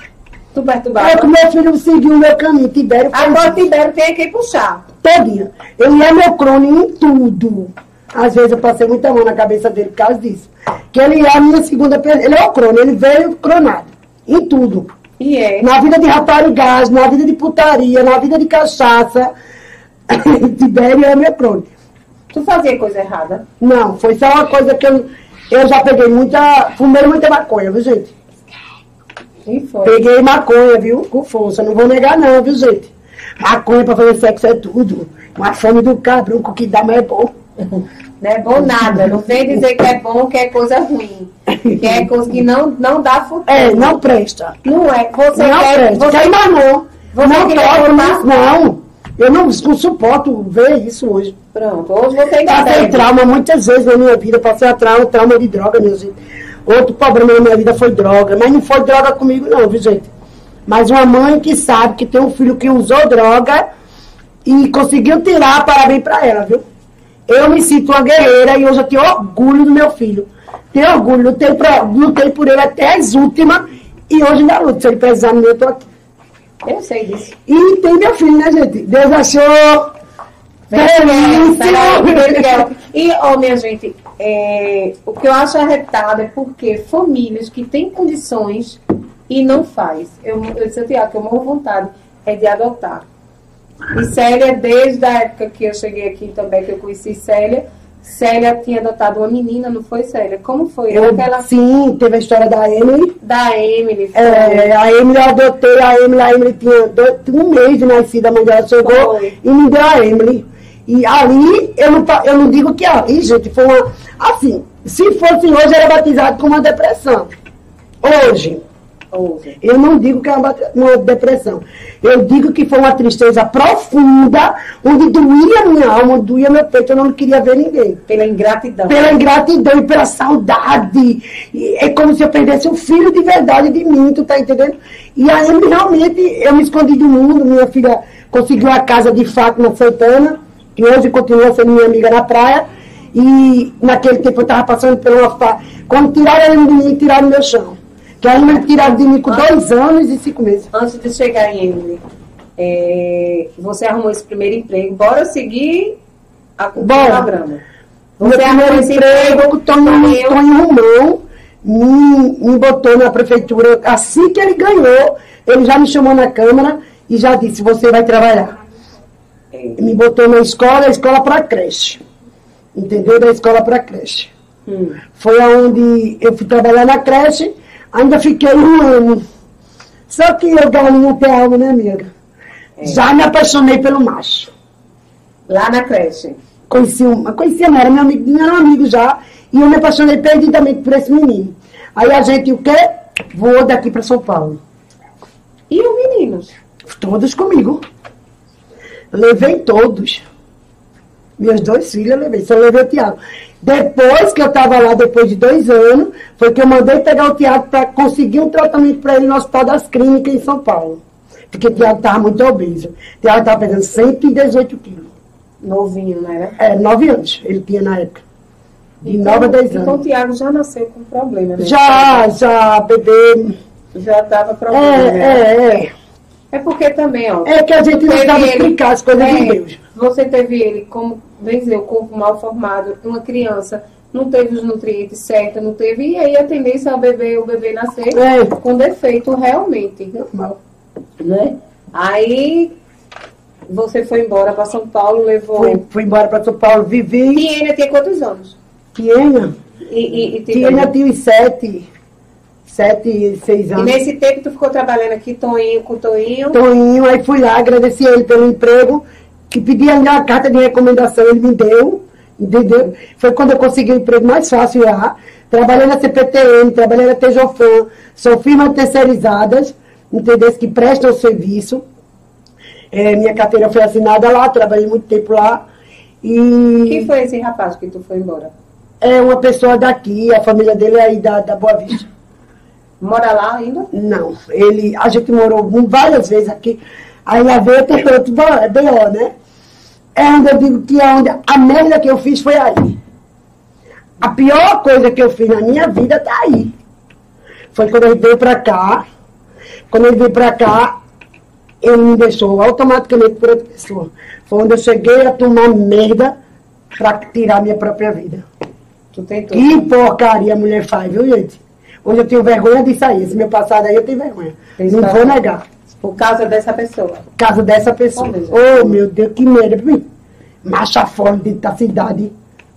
Tu Aí perturbava. que meu filho seguiu o meu caminho, Tibério, Agora Tibério tem que puxar. todinha. Ele é meu crônimo em tudo. Às vezes eu passei muita mão na cabeça dele por causa disso. Que ele é a minha segunda pessoa. Ele é o crono, ele veio cronado. em tudo. E é. Na vida de raparigagem, na vida de putaria, na vida de cachaça. Tibério é minha crônica. Tu fazia coisa errada? Não, foi só uma coisa que eu, eu já peguei muita. Fumei muita maconha, viu, gente? E foi. Peguei maconha, viu? Com força. Não vou negar, não, viu, gente? Maconha pra fazer sexo é tudo. Uma fome do cabrão, que dá, mas é bom. Não é bom nada. Não vem dizer que é bom, que é coisa ruim. Que é coisa que não, não dá futuro. É, não presta. Não é. Você não quer. presta. Você, Quer mais não. você não botar- nisso, não. Eu não, não suporto ver isso hoje. Pronto, hoje você Passei trauma muitas vezes na minha vida. Passei a trauma, trauma de droga, minha gente. Outro problema na minha vida foi droga. Mas não foi droga comigo, não, viu, gente? Mas uma mãe que sabe que tem um filho que usou droga e conseguiu tirar, parabéns pra ela, viu? Eu me sinto uma guerreira e hoje eu tenho orgulho do meu filho. Tenho orgulho, lutei, pra, lutei por ele até as últimas e hoje ainda luto. Se ele precisar de mim, eu tô aqui. Eu sei disso. E tem meu filho, né, gente? Deus achou. Miguel. E, ó, minha gente, é, o que eu acho arretado é porque famílias que têm condições e não faz. Eu, eu disse, Tiago, que eu morro vontade é de adotar. E Célia, desde a época que eu cheguei aqui também, que eu conheci Célia, Célia tinha adotado uma menina, não foi, Célia? Como foi? Eu, Aquela sim, teve a história da Emily. da Emily. foi. É, a Emily eu adotei, a Emily, a Emily tinha dois- um mês de nascida, a mãe dela chegou Foi. e me deu a Emily. E ali, eu não, eu não digo que ali, gente, foi uma. Assim, se fosse hoje, era batizado com uma depressão. Hoje. Ouve. Eu não digo que é uma, uma depressão. Eu digo que foi uma tristeza profunda, onde doía minha alma, onde doía meu peito, eu não queria ver ninguém. Pela ingratidão. Pela ingratidão e pela saudade. E é como se eu perdesse um filho de verdade de mim, tu tá entendendo? E aí realmente eu me escondi do mundo, minha filha conseguiu a casa de Fátima Santana, que hoje continua sendo minha amiga na praia. E naquele tempo eu estava passando por uma fase. Quando tiraram ela de mim, tiraram meu chão. Que aí me tiraram de mim com dois anos e cinco meses. Antes de chegar em Emily, é, você arrumou esse primeiro emprego. Bora seguir a, o Bora. programa. Meu Você arrumou primeiro esse emprego, o Saiu. Tonho Romão me, me botou na prefeitura. Assim que ele ganhou, ele já me chamou na Câmara e já disse, você vai trabalhar. Me botou na escola, escola para creche. Entendeu? Da escola para creche. hum, Foi onde eu fui trabalhar na creche, ainda fiquei um ano. Só que eu galinha tem alma, né, amiga? É. Já me apaixonei pelo macho. lá na creche. Conheci uma, conhecia não, era meu amigo, não era um amigo já, e eu me apaixonei perdidamente por esse menino. Aí a gente, o quê? Voou daqui para São Paulo. E os meninos? Todos comigo. Levei todos. Meus dois filhos eu levei, só levei o Tiago. Depois que eu estava lá, depois de dois anos, foi que eu mandei pegar o Tiago para conseguir um tratamento para ele no Hospital das Clínicas em São Paulo. Porque o Tiago estava muito obeso. O Tiago estava pesando 118 quilos. Novinho, não era? É, nove anos ele tinha na época. De nove a dez Então o anos. Tiago já nasceu com problema, né? Já, já, bebê. Já estava É, problema. né? é, é. É porque também, ó. É que a gente não sabe explicar as coisas é, de Deus. Você teve ele como, bem dizer, o corpo mal formado, uma criança, não teve os nutrientes certos, não teve, e aí a tendência é o bebê, o bebê nascer É. com defeito realmente, né? Aí você foi embora para São Paulo, levou. Fui, fui embora para São Paulo, vivi. Tiene tinha quantos anos? Tiena. E, e, e, Tiena tinha uns sete, sete, seis e anos. nesse tempo tu ficou trabalhando aqui, Toinho com Toinho. Toninho, aí fui lá, agradeci ele pelo emprego, que pedi ainda a carta de recomendação, ele me deu, entendeu? Foi quando eu consegui o emprego mais fácil lá. Trabalhei na CPTM, trabalhei na Tejofan, são firmas terceirizadas, entendeu? Que prestam serviço. É, minha carteira foi assinada lá, trabalhei muito tempo lá. E Quem foi esse rapaz que tu foi embora? é uma pessoa daqui, a família dele é aí da, da Boa Vista. Mora lá ainda? Não, ele, a gente morou várias vezes aqui. Aí lá veio tem outro B.O., né? É onde eu digo que é onde a merda que eu fiz foi aí. A pior coisa que eu fiz na minha vida tá aí. Foi quando ele veio pra cá. Quando ele veio pra cá, ele me deixou automaticamente por outra pessoa. Foi onde eu cheguei a tomar merda pra tirar minha própria vida. Tu tentou. Que porcaria a mulher faz, viu, gente? Hoje eu tenho vergonha de sair. Esse meu passado aí eu tenho vergonha. Esse não vou negar. Por causa dessa pessoa. Por causa dessa pessoa. Oh, meu Deus. Oh, meu Deus, que merda. pra mim. Macha fora dentro da cidade.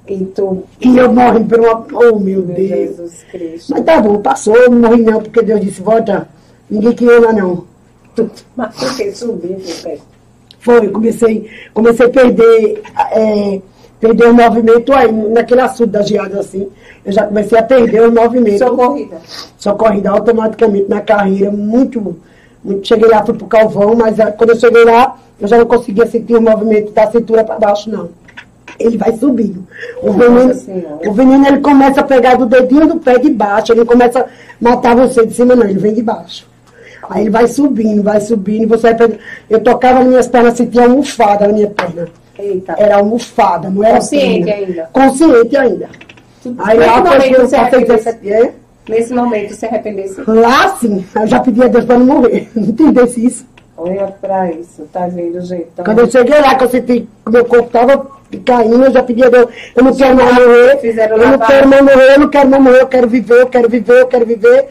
E tu, E eu morri por uma. Oh, meu meu Deus. Jesus Cristo. Mas tá bom, passou, eu não morri não, porque Deus disse, volta. Ninguém queria lá não. Mas tu que subiu, meu pé. Foi, comecei, comecei a perder, é, perder o movimento aí, naquele assunto da geada assim. Eu já comecei a perder o movimento. Socorrida. Socorrida automaticamente na carreira, muito, muito. Cheguei lá, fui pro Calvão, mas ah, quando eu cheguei lá, eu já não conseguia sentir o movimento da cintura para baixo, não. Ele vai subindo. O veneno, o veneno ele começa a pegar do dedinho do pé de baixo, ele começa a matar você de cima, não, ele vem de baixo. Aí ele vai subindo, vai subindo, você vai. Eu tocava nas minhas pernas, sentia almofada na minha perna. Eita. Era almofada, não era Consciente ainda? Consciente ainda. Tu, Aí lá foi que eu se passei arrependesse. 17 é? Nesse momento se arrependesse. Lá sim, eu já pedi a Deus para não morrer. Não entendesse isso. Olha pra isso, tá vendo, gente? Então, Quando eu cheguei lá, que eu senti que meu corpo estava caindo, eu já pedi a Deus, eu não quero mais morrer, eu não quero mais morrer, eu não quero mais morrer, eu quero viver, eu quero viver, eu quero viver.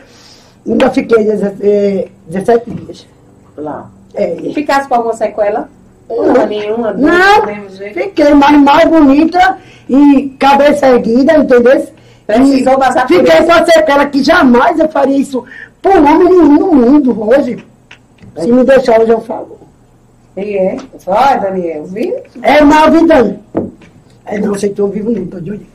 Ainda fiquei 17, eh, 17 dias. lá. É. Ficasse com alguma sequela? Não. Não, nenhuma. Não, fiquei mais, mais bonita e cabeça erguida, entendeu? Precisou passar por Fiquei isso. com a sequela que jamais eu faria isso por homem nenhum no mundo hoje. Se me deixar hoje eu falo. E é. Olha, Daniel, viu? É mal vida. É não, sei que eu vivo não, tô de olho.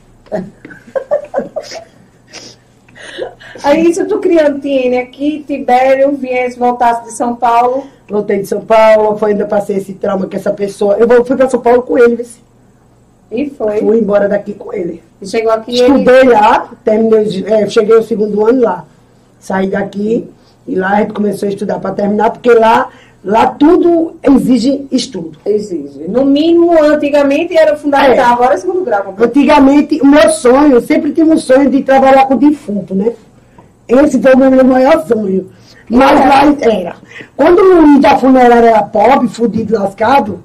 Aí isso tu criantine aqui, Tibério, viesse, voltasse de São Paulo. Voltei de São Paulo, foi ainda passei esse trauma com essa pessoa. Eu fui para São Paulo com ele? E foi. fui embora daqui com ele. E chegou aqui e ele. Estudei lá, terminei, é, cheguei o segundo ano lá. Saí daqui e lá a gente começou a estudar para terminar, porque lá, lá tudo exige estudo. Exige. No mínimo, antigamente era fundamental, É. agora é segundo grau. Antigamente, o meu sonho, sempre tive um sonho de trabalhar com defunto, né? Esse foi o meu maior sonho. Mas Era? lá era. Quando o Luiz da funerária era pobre, fudido, lascado,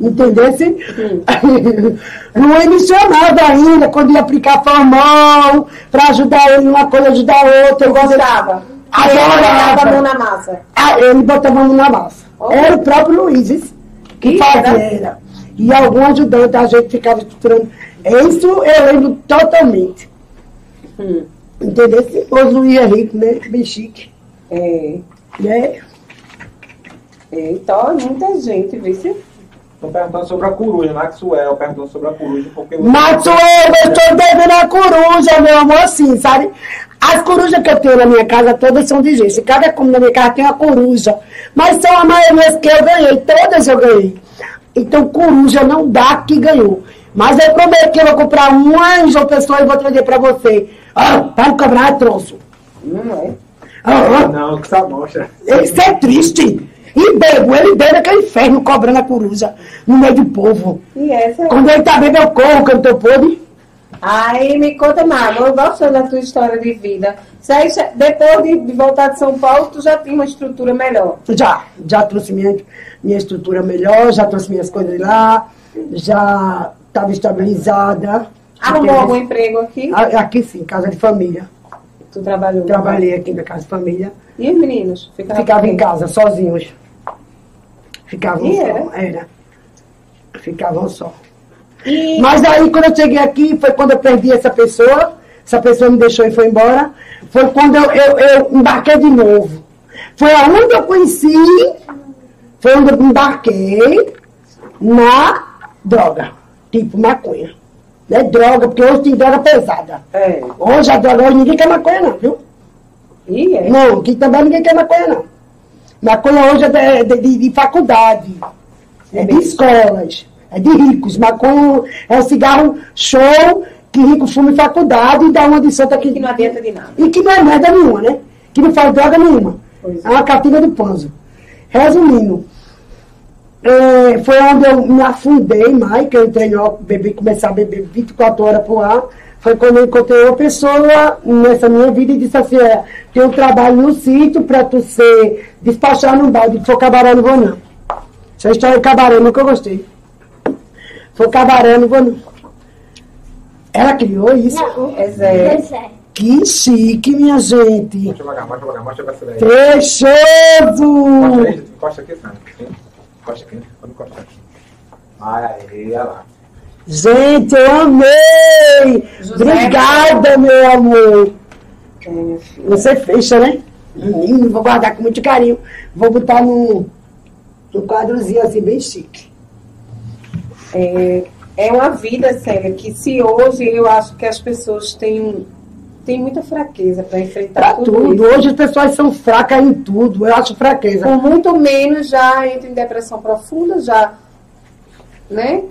entendesse? Não me chamava ainda, quando ia aplicar formol, para ajudar ele uma coisa, ajudar outra. Eu gostava. Aí ele botava a mão na massa. Ah, ele botava a mão na massa. Oh. Era o próprio Luiz que E fazia. Era. E algum ajudante, a gente ficava estruturando. Isso eu lembro totalmente. Hum. Entendeu? Hoje o Luiz é rico, né? Bem chique. É. Né? é. Então, muita gente, viu? se? Estão perguntando sobre a coruja, Maxwell perguntando sobre a coruja, porque Maxwell, eu estou devendo a coruja, meu amor, assim, sabe? As corujas que eu tenho na minha casa, todas são de gente. Cada como na minha casa tem uma coruja. Mas são a maioria que eu ganhei, todas eu ganhei. Então, coruja não dá que ganhou. Mas eu prometo que eu vou comprar uma em João Pessoa e vou trazer pra você. Ah, para não cobrar troço. Não é? Ah, ah. Não, que essa mostra. Isso é triste. E bebo, ele bebe aquele inferno cobrando a coruja no meio do povo. E essa é. Quando ele tá bebendo, eu corro, que eu não tô podre. Aí me conta mais, eu gostando da tua história de vida. Você aí, depois de, de voltar de São Paulo, tu já tinha uma estrutura melhor. Já, já trouxe minha, minha estrutura melhor, já trouxe minhas coisas lá, já estava estabilizada. Arrumou Entendeu? algum emprego aqui? A- Aqui sim, casa de família. Tu trabalhou? Trabalhei aqui na casa de família. E os meninos? Ficavam Ficava em casa, sozinhos. Ficavam E só, era? era. Ficavam só. E Mas aí, quando eu cheguei aqui, foi quando eu perdi essa pessoa. Essa pessoa me deixou e foi embora. Foi quando eu, eu, eu embarquei de novo. Foi aonde eu conheci, foi onde eu embarquei na droga, tipo maconha. Não é droga, porque hoje tem droga pesada. É. Hoje a droga, hoje ninguém quer maconha não, viu? E é. Não, aqui também ninguém quer maconha não. Maconha hoje é de, de- de faculdade, é de escolas, é de ricos. Maconha é um cigarro show que rico fuma em faculdade e dá uma de santa aqui. Que não adianta de nada. E que não é merda nenhuma, né? Que não faz droga nenhuma. Pois É uma catinga de panzo. Resumindo, é, foi onde eu me afundei mais, que eu entrei no beber, começar a beber 24 horas por ar. Foi quando eu encontrei uma pessoa nessa minha vida e disse assim, é, tem um trabalho no sítio para tu ser despachar num balde, for cabaré, não vou não. Essa história de cabaré, nunca gostei. For cabaré, não vou não. Ela criou isso. Não, É Zé. Zé. Que chique, minha gente. Mostra devagar, mostra devagar, mostra pra essa daí. Trechoso! Mostra aí, encosta aqui, Sandra. Aqui, vamos encostar aqui. Aí, olha lá. Gente, eu amei! José. Obrigada, meu amor. É, minha filha. Você fecha, né? Menino, vou guardar com muito carinho. Vou botar num, num quadrozinho assim, bem chique. É, é uma vida, Célia, que se hoje eu acho que as pessoas têm, têm muita fraqueza para enfrentar Pra tudo, tudo. Hoje as pessoas são fracas em tudo. Eu acho fraqueza. Por muito menos já entra em depressão profunda, já, né?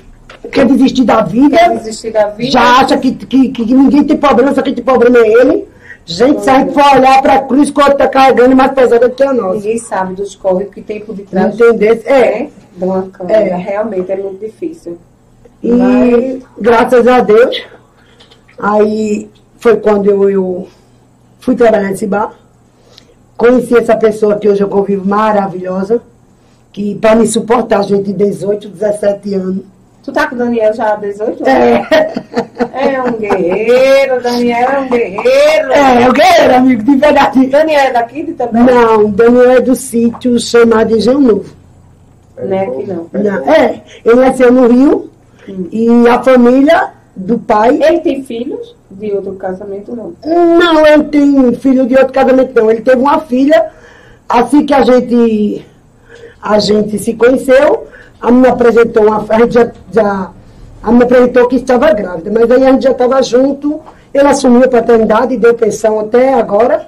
Quer desistir da vida, Quer desistir da vida. já acha que, que, que ninguém tem problema, só quem tem problema é ele. Gente, se a gente for olhar pra cruz, que o outro tá carregando mais pesada do que a nossa. Ninguém sabe dos corres que tem por detrás Entender? É. né, de uma câmera. É. Realmente é muito difícil. E Mas- graças a Deus, aí foi quando eu, eu fui trabalhar nesse bar. Conheci essa pessoa que hoje eu convivo maravilhosa, que para me suportar, gente, de 18, 17 anos. Tu tá com o Daniel já há 18 anos? É, É um guerreiro, Daniel é um guerreiro. é eu quero, amigo, de verdade. Daniel é daqui de também? Não, Daniel é do sítio chamado Engenho Novo. Não é aqui não. Não, é, ele nasceu no Rio e a família do pai. Ele tem filhos de outro casamento, não? Não, ele tem filho de outro casamento, não. Ele teve uma filha, assim que a gente, a gente se conheceu, a me apresentou uma. A gente já, já a me apresentou que estava grávida, mas aí a gente já estava junto, ele assumiu a paternidade e deu pensão até agora.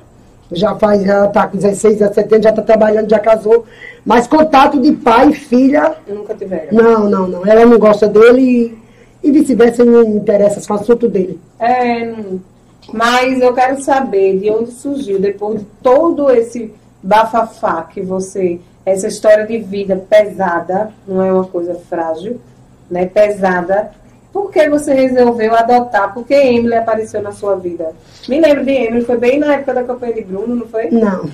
Já faz, já está com 16, 17 anos, já está trabalhando, já casou. Mas contato de pai e filha, Nunca tiveram. não, não, não. Ela não gosta dele e, vice-versa, não interessa com o assunto dele. É, mas eu quero saber de onde surgiu, depois de todo esse bafafá que você, essa história de vida pesada, não é uma coisa frágil, né? Pesada. Por que você resolveu adotar? Por que Emily apareceu na sua vida? Me lembro de Emily, foi bem na época da campanha de Bruno, não foi? Não.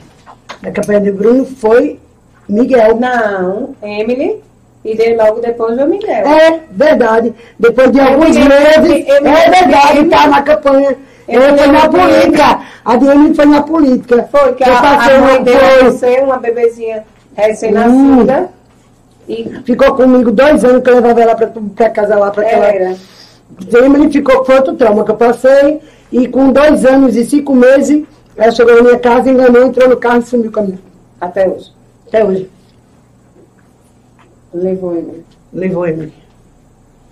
A campanha de Bruno foi Miguel. Não, Emily. E logo depois veio Miguel. É verdade. Depois de alguns me meses, eu me é verdade, Emily. tá na campanha. Eu Ele me foi na política. A Emily foi na política. Foi, que Eu a, a mãe uma- dele foi. uma bebezinha recém-nascida. E Ficou comigo dois anos que eu levava ela pra, pra casa lá, pra aquela. era. Emily ficou, foi outro trauma que eu passei. E com dois anos e cinco meses, ela chegou na minha casa, enganou, entrou no carro e sumiu com a minha. Até hoje. Até hoje. Levou Emily. Levou Emily.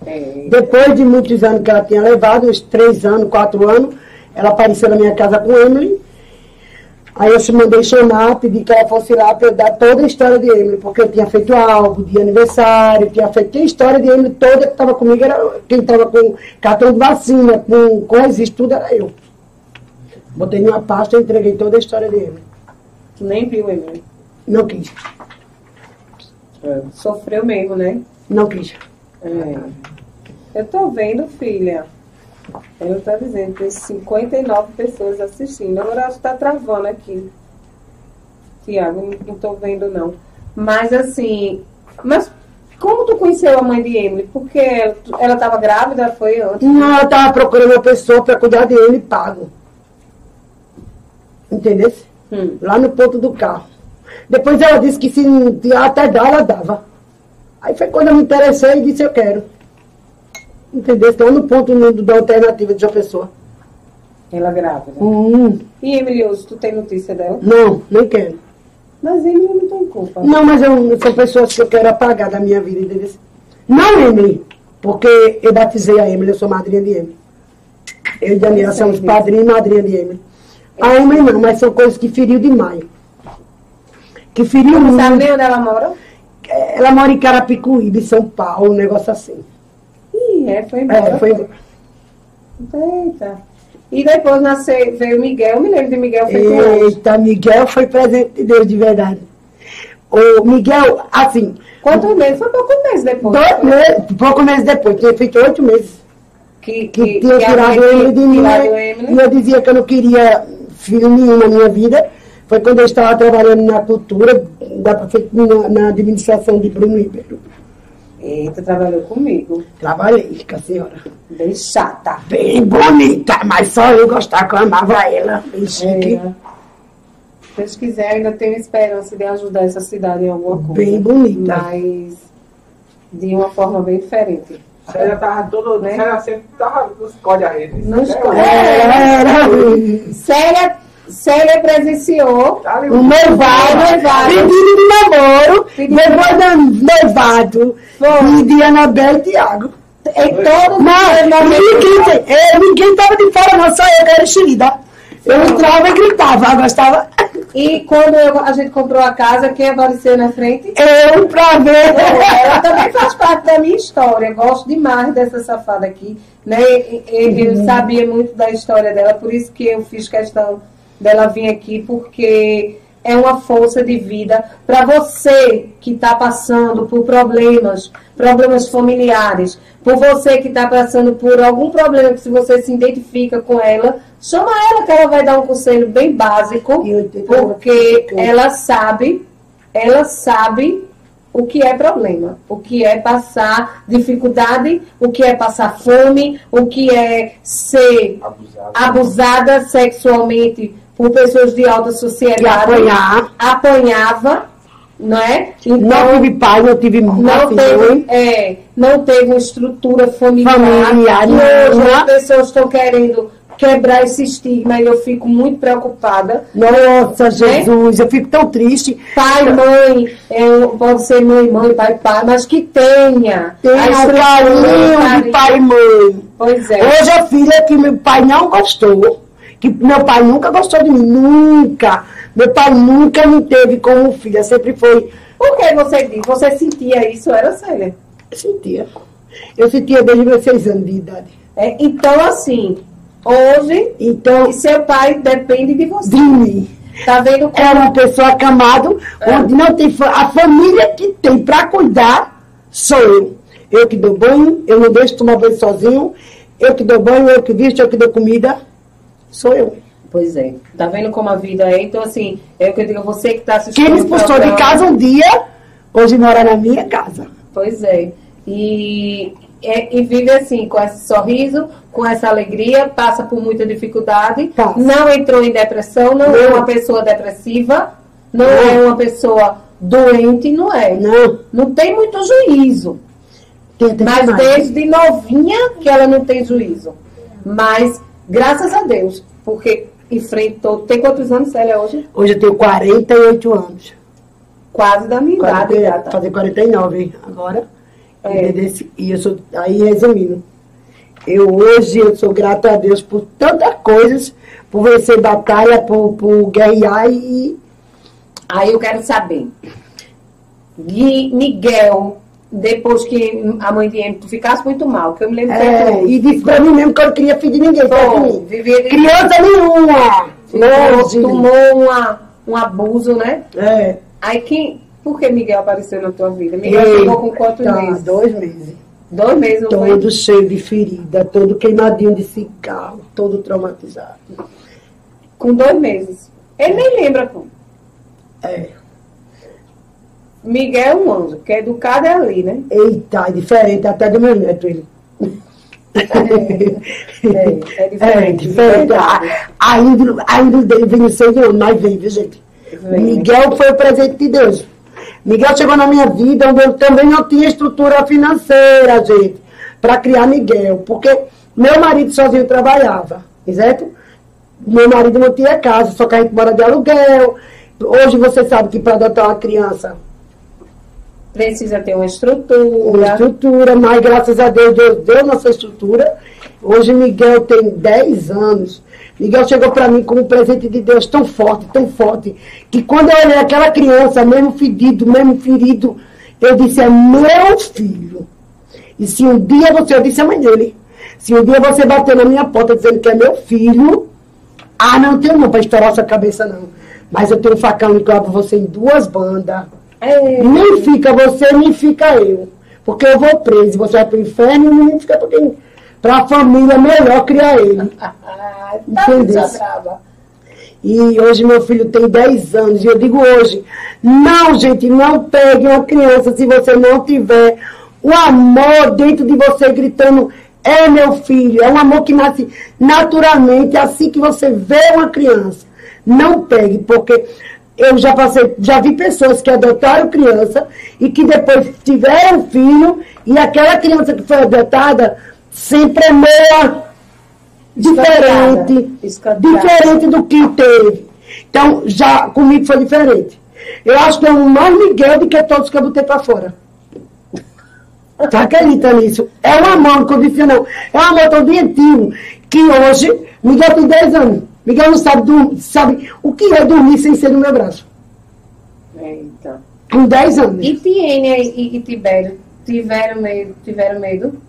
É. Depois de muitos anos que ela tinha levado, uns três anos, quatro anos, ela apareceu na minha casa com Emily. Aí eu se mandei chamar, pedi que ela fosse lá para eu dar toda a história de Emily, porque eu tinha feito álbum de aniversário, tinha feito a história de Emily toda que estava comigo, era quem estava com cartão de vacina, com coisas, tudo era eu. Botei numa pasta e entreguei toda a história de Emily. Tu nem viu Emily. Não quis, Sofreu mesmo, né? não quis. É. Eu tô vendo, filha. Ele tá dizendo tem 59 pessoas assistindo. Agora acho que tá travando aqui. Tiago, não, tô vendo não. Mas assim, mas como tu conheceu a mãe de Emily? Porque ela, ela tava grávida, foi antes? Não, ela estava procurando uma pessoa para cuidar de ele pago. Entendeu? Hum. Lá no ponto do carro. Depois ela disse que se até dar, ela dava. Aí foi quando eu me interessei e disse eu quero. Entendeu? Lá no ponto no- da alternativa de João Pessoa. Ela grávida. Hum, E Emily hoje, tu tem notícia dela? não, nem quero. Mas Emily não tem culpa. Não, mas eu, são pessoas que eu quero apagar da minha vida, entendeu? Não, Emily, porque eu batizei a Emily, eu sou madrinha de Emily. Eu e Daniela somos padrinho e madrinha de Emily. A Emily não, mas são coisas que feriu demais. Que feriu Não sabe muito. nem onde ela mora? Ela mora em Carapicuíba, em São Paulo, um negócio assim. Ih, é, foi embora. É, foi. Eita. E depois nasceu, veio Miguel, me lembro de Miguel hoje. Eita, Miguel foi presente de Deus de verdade. O Miguel, assim, Quantos meses? Foi pouco mês depois. dois meses, pouco meses depois, tinha feito oito meses. Que, que que, tinha que tirado ele de mim. né? E eu dizia que eu não queria filho nenhum na minha vida. Foi quando eu estava trabalhando na cultura, da na, na administração de Bruno Ribeiro. Eita, trabalhou comigo. Trabalhei com a senhora. Bem chata. Bem bonita, mas só eu gostava que eu amava ela. Bem chique. É. Se Deus quiser, ainda tenho esperança de ajudar essa cidade em alguma coisa. Bem bonita. Mas de uma forma bem diferente. Célia tava todo. Né? Célia sempre tava nos códigos a rede. Nos códigos. hoje. É, Era Célia, Célia presenciou o noivado, pedido de namoro, depois do noivado Foi. de Anabel e Tiago. em todo Não, momento. ninguém, é, ninguém tava de fora, não, só eu que era enxerida. Eu entrava e gritava, eu gostava. E quando eu- a gente comprou a casa, quem apareceu na frente? Eu pra ver. Ela também faz parte da minha história. Gosto demais dessa safada aqui. Né? E- e- Eu sabia muito da história dela, por isso que eu fiz questão dela vir aqui, porque é uma força de vida para você que está passando por problemas, problemas familiares, por você que está passando por algum problema que se você se identifica com ela, chama ela que ela vai dar um conselho bem básico, porque ela sabe, ela sabe o que é problema, o que é passar dificuldade, o que é passar fome, o que é ser Abusado. abusada sexualmente por pessoas de alta sociedade, apanhar. apanhava, não é? Não tive pai, não tive não mãe. teve, é, não teve uma estrutura familiar. Familiar, e hoje não. as pessoas estão querendo quebrar esse estigma e eu fico muito preocupada. Nossa, Jesus, eu fico tão triste. Pai, mãe, é, pode ser mãe, mãe, pai, pai, mas que tenha. Tem a estrutura, carinho carinho. de pai e mãe. Pois é. Hoje a filha que meu pai não gostou, que meu pai nunca gostou de mim, nunca. Meu pai nunca me teve como filha, sempre foi. Por que você diz? Você sentia isso? Era sério. Eu sentia. Eu sentia desde meus seis anos de idade. É, então, assim, hoje, Então, seu pai depende de você. de mim. Tá vendo como Era uma pessoa acamado, É. onde não tem a família que tem para cuidar sou eu. Eu que dou banho, eu não deixo tomar banho sozinho, eu que dou banho, eu que visto, eu que dou comida, sou eu. Pois é. Tá vendo como a vida é? Então, assim, é o que eu digo, você que tá assistindo. Quem me expulsou de casa um dia, hoje mora na minha casa. Pois é. E, é- e vive assim, com esse sorriso, com essa alegria, passa por muita dificuldade, Passa. não entrou em depressão, não, é Não. uma pessoa depressiva, não, Não. é uma pessoa doente, não é. Não, Não tem muito juízo. tem até Mas demais. desde novinha que ela não tem juízo. Mas, graças a Deus, porque enfrentou. Tem quantos anos Célia hoje? Hoje eu tenho 48 anos. Quase da minha idade, 40, gata. fazer 49 agora. É. Entendesse? E eu sou, aí resumindo, eu hoje eu sou grata a Deus por tantas coisas, por vencer batalha, por, por guerrear e Aí eu quero saber. Gui, Miguel, depois que a mãe de Emily, tu ficasse muito mal, que eu me lembro que é, e disse pra mim mesmo que eu não queria filho de ninguém, mim. vivia de- Criança nenhuma! Longe. tomou uma, um abuso, né? É. Aí quem. Por que Miguel apareceu na tua vida? Miguel Ei, chegou com quantos tá, meses? Dois meses. Dois meses, não foi? Todo cheio de ferida, todo queimadinho de cigarro, todo traumatizado. Com dois meses. Ele nem lembra como. É. Miguel é um anjo, que é educado é ali, né? Eita, é diferente até do meu neto, ele. É, é diferente. É, diferente. A- Ainda, ainda dele vem no seis anos, mas vem, viu, gente? Vem. Miguel foi o presente de Deus. Miguel chegou na minha vida onde eu também não tinha estrutura financeira, gente, para criar Miguel. Porque meu marido sozinho trabalhava, certo? Meu marido não tinha casa, só que a gente mora de aluguel. Hoje você sabe que para adotar uma criança Precisa ter uma uma estrutura. estrutura, mas graças a Deus, Deus deu nossa estrutura. Hoje Miguel tem 10 anos. Miguel chegou para mim como um presente de Deus tão forte, tão forte, que quando eu olhei aquela criança, mesmo fedido, mesmo ferido, eu disse, é meu filho. E se um dia você, eu disse a mãe dele, se um dia você bater na minha porta dizendo que é meu filho, ah, não tenho não para estourar sua cabeça não. Mas eu tenho um facão e clavo você em duas bandas. É, Nem fica você, nem fica eu. Porque eu vou preso, você vai pro inferno e o menino fica pra quem? Pra família, melhor criar ele. Ah, tá Entendeu? E hoje meu filho tem 10 anos, e eu digo hoje, não, gente, não pegue uma criança se você não tiver o amor dentro de você gritando, é meu filho, é um amor que nasce naturalmente, assim que você vê uma criança. Não pegue, porque eu já passei, já vi pessoas que adotaram criança e que depois tiveram filho e aquela criança que foi adotada sempre é meia diferente, Escanteada. diferente do que teve. Então, já comigo foi diferente. Eu acho que é um mais Miguel do que todos que eu botei para fora. Tu acredita nisso? É um amor incondicional. É um amor tão doentio que hoje, Miguel tem 10 anos. Miguel não sabe, dur- sabe o que é dormir sem ser no meu braço. Eita. Com 10 anos. E Tiênia e, e Tibério tiveram medo? Tiveram medo?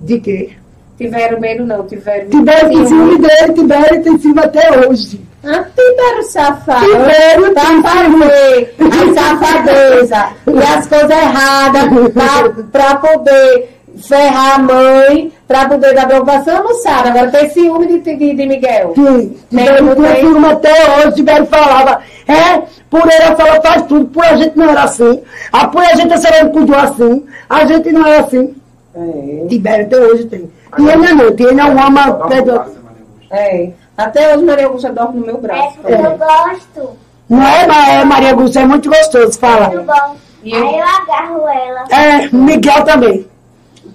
De quê? Tiveram medo não, tiveram Tibério tem ciúme dele, Tibério tem ciúme até hoje. Ah, Tibério safado. Tem fazer a safadeza e as coisas erradas pra poder ferrar a mãe, pra poder dar preocupação, não sabe. Agora tem ciúme de, de, de Miguel. Sim, não tinha tem? ciúme até hoje, Tibério falava, é, por ela ela faz tudo, por a gente não era assim. Ah, por a gente a senhora não cuidou assim, a gente não era assim. É. Tibério até hoje tem. Tiena não, Tiena é um ama pedro. É. Até hoje Maria Augusta dorme no meu É braço. porque eu gosto. Não é, mas é, Maria Augusta, é muito gostoso falar. Eu gosto. E Aí eu- eu agarro ela. É, Miguel também.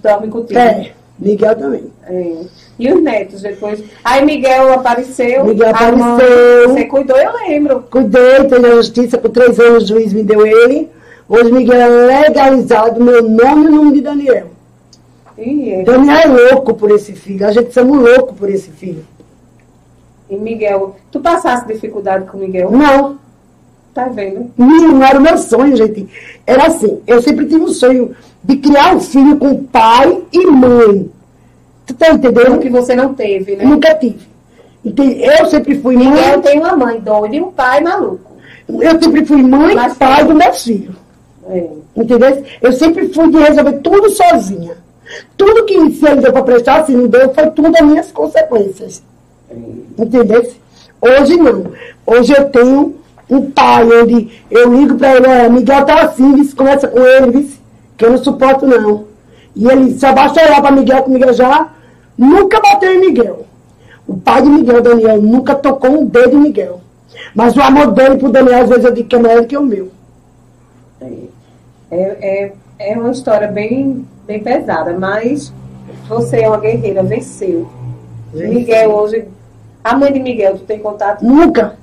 Dorme contigo. É, Miguel também. É. E os netos depois. Aí Miguel apareceu. Miguel a apareceu. Você cuidou, eu lembro. Cuidei, tenho na justiça, com três anos o juiz me deu ele. Hoje Miguel é legalizado, meu nome e o nome de Daniel. Ih, é. Daniel é louco por esse filho, a gente somos loucos por esse filho. E Miguel, tu passasse dificuldade com Miguel? Não, Tá vendo? não era o meu sonho, gente. Era assim, eu sempre tive um sonho de criar um filho com pai e mãe. Tu tá O entendendo? que você não teve, né? Nunca tive. Entende? Eu sempre fui Miguel mãe, tem uma mãe doida e um pai maluco. eu sempre fui mãe e pai tem. dos meus filhos. É. Entendeu? Eu sempre fui de resolver tudo sozinha. Tudo que se ele deu para prestar, se não deu, foi tudo as minhas consequências. Entendeu? Hoje não. Hoje eu tenho um pai onde eu ligo para ele, Miguel tá assim, vice, conversa com ele, vice, que eu não suporto não. E ele só basta olhar para Miguel, que Miguel já nunca bateu em Miguel. O pai de Miguel, Daniel, nunca tocou um dedo em Miguel. Mas o amor dele pro Daniel, às vezes eu digo que é maior que o meu. É, é, é uma história bem, bem pesada, mas você é uma guerreira, venceu. Miguel hoje. A mãe de Miguel, tu tem contato? Nunca.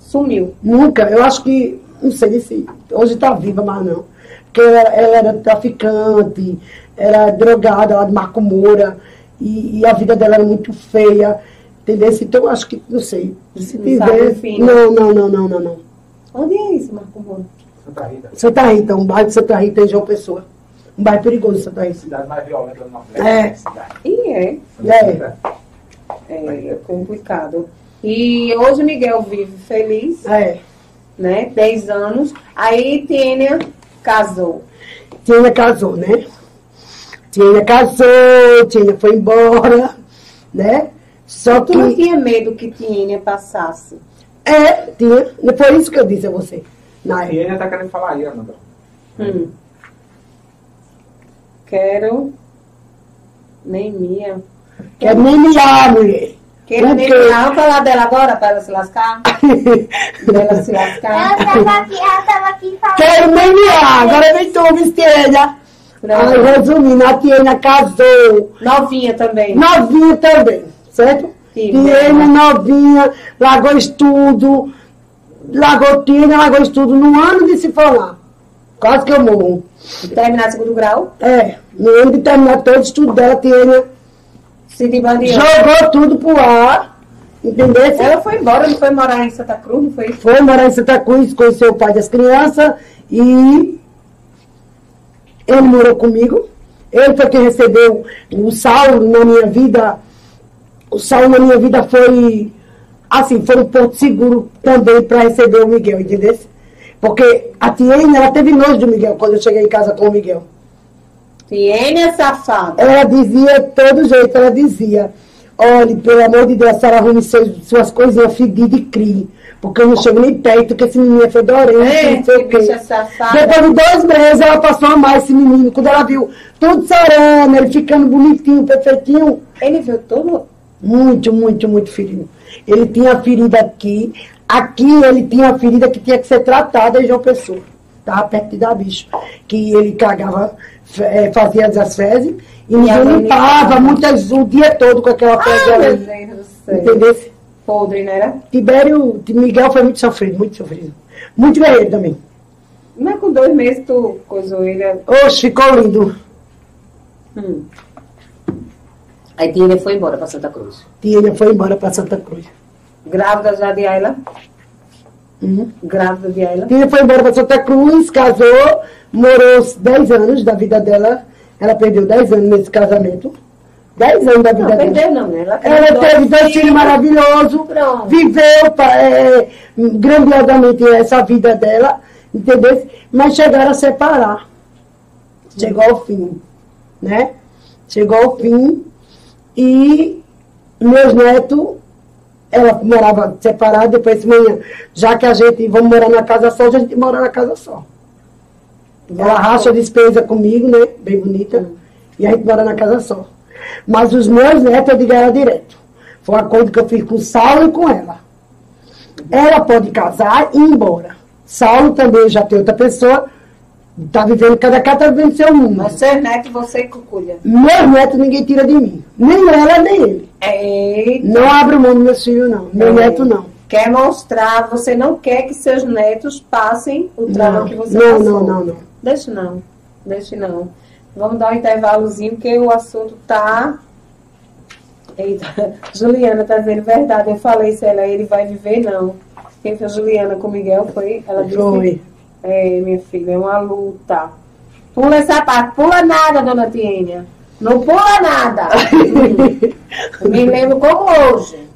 Sumiu. Nunca. Eu acho que, não sei se hoje está viva, mas não. Porque ela, ela era traficante, era drogada lá de Marco Moura, e, e a vida dela era muito feia. Entendeu? Então eu acho que, não sei. Se Não sabe tiver. o fim? Não, não, não, não, não, não. Onde é isso, Marco Moura? Santa Rita, Santa Rita, um bairro de Santa Rita em João Pessoa. Um bairro perigoso, Santa Rita. cidade mais violenta do Nordeste. É. Cidade. E é. É. É complicado. E hoje Miguel vive feliz, É. né? 10 anos. Aí Tênia casou. Tina casou, né? Tina casou, Tina foi embora, né? Só Tu não que. tinha medo que Tênia passasse. É, tinha. Foi isso que eu disse a você. Na ele tá querendo falar aí, Amanda. Hum. Quero nem minha. Quero nem mirar, mulher. Quero nem Por quê? minha. Vamos falar dela agora para ela se lascar? Dela se Ela lascar. aqui, ela tava aqui falando. Quero mirar. Agora vem tu, Pronto. resumindo, a Tiena casou. Novinha também. Novinha também, certo? Tiena, novinha, largou estudo. Largou Tiena, largou estudo no ano de se formar. Quase que eu morro. Terminar segundo grau. É, no ano de terminar todo o estudo dela, Tiena. Jogou tudo pro ar. Entendeu? Ela foi embora, não foi morar em Santa Cruz, não foi? Foi morar em Santa Cruz, conheceu o pai das crianças e ele morou comigo. Ele foi quem recebeu o Saulo na minha vida. O Saulo na minha vida foi, assim, foi um ponto seguro também para receber o Miguel, entendeu? Porque a Tiene, ela teve nojo do Miguel quando eu cheguei em casa com o Miguel. Tiênia safada. Ela dizia, todo jeito, ela dizia, Olhe, pelo amor de Deus, a senhora arrume seus, suas coisinhas fedidas e crie. Porque eu não chego nem perto, porque esse menino é fedorento, É, não sei que o quê. Depois de dois meses, ela passou a amar esse menino. Quando ela viu tudo sarando, ele ficando bonitinho, perfeitinho, Ele viu tudo? muito, muito, muito ferido. Ele tinha ferida aqui. Aqui ele tinha ferida que tinha que ser tratada em João Pessoa. Estava perto dar bicho. Que ele cagava, eh, fazia as fezes e E mãe limpava muitas, o dia todo com aquela fezes Ai, meu. Deus do céu. Entendeu? Podre, né? era? Tibério, Miguel foi muito sofrido, muito sofrido. Muito guerreiro também. Mas com dois meses tu coisou ele. é- Oxe, ficou lindo. Hum. Aí Tina foi embora pra Santa Cruz. Tia foi embora para Santa Cruz. Grávida já de Ayla? Uhum. Grávida de Ayla? Tia foi embora para Santa Cruz, casou, morou 10 anos da vida dela. Ela perdeu 10 anos nesse casamento. 10 anos da vida Não, dela. perdeu não, né? Ela, Ela teve dois filhos maravilhosos, viveu é, grandiosamente essa vida dela, entendeu? Mas chegaram a separar. Chegou ao fim, né? Chegou ao fim e meus netos, ela morava separada, depois de manhã, já que a gente vamos morar na casa só, a gente mora na casa só. Ela racha a despesa comigo, né? Bem bonita. E a gente mora na casa só. Mas os meus netos eu digo ela direto. Foi um acordo que eu fiz com o Saulo e com ela. Ela pode casar e ir embora. Saulo também já tem outra pessoa. Tá vivendo, cada casa tá vivendo seu mundo. Mas seus netos você que cuida. Meus netos ninguém tira de mim. Nem ela, nem ele. Eita. Não abro mão dos meus filhos, não. Meu É. neto, não. Quer mostrar, você não quer que seus netos passem o trauma que você não, passou. não, não, não. Deixa não, deixa não. Vamos dar um intervalozinho, porque o assunto tá. Eita, Juliana tá dizendo verdade. Eu falei se ela ele vai viver, não. Quem foi a Juliana com o Miguel foi. Ela disse. Foi. É, minha filha, é uma luta. Pula essa parte, pula nada, dona Tiênia. Não pula nada. Me lembro como hoje.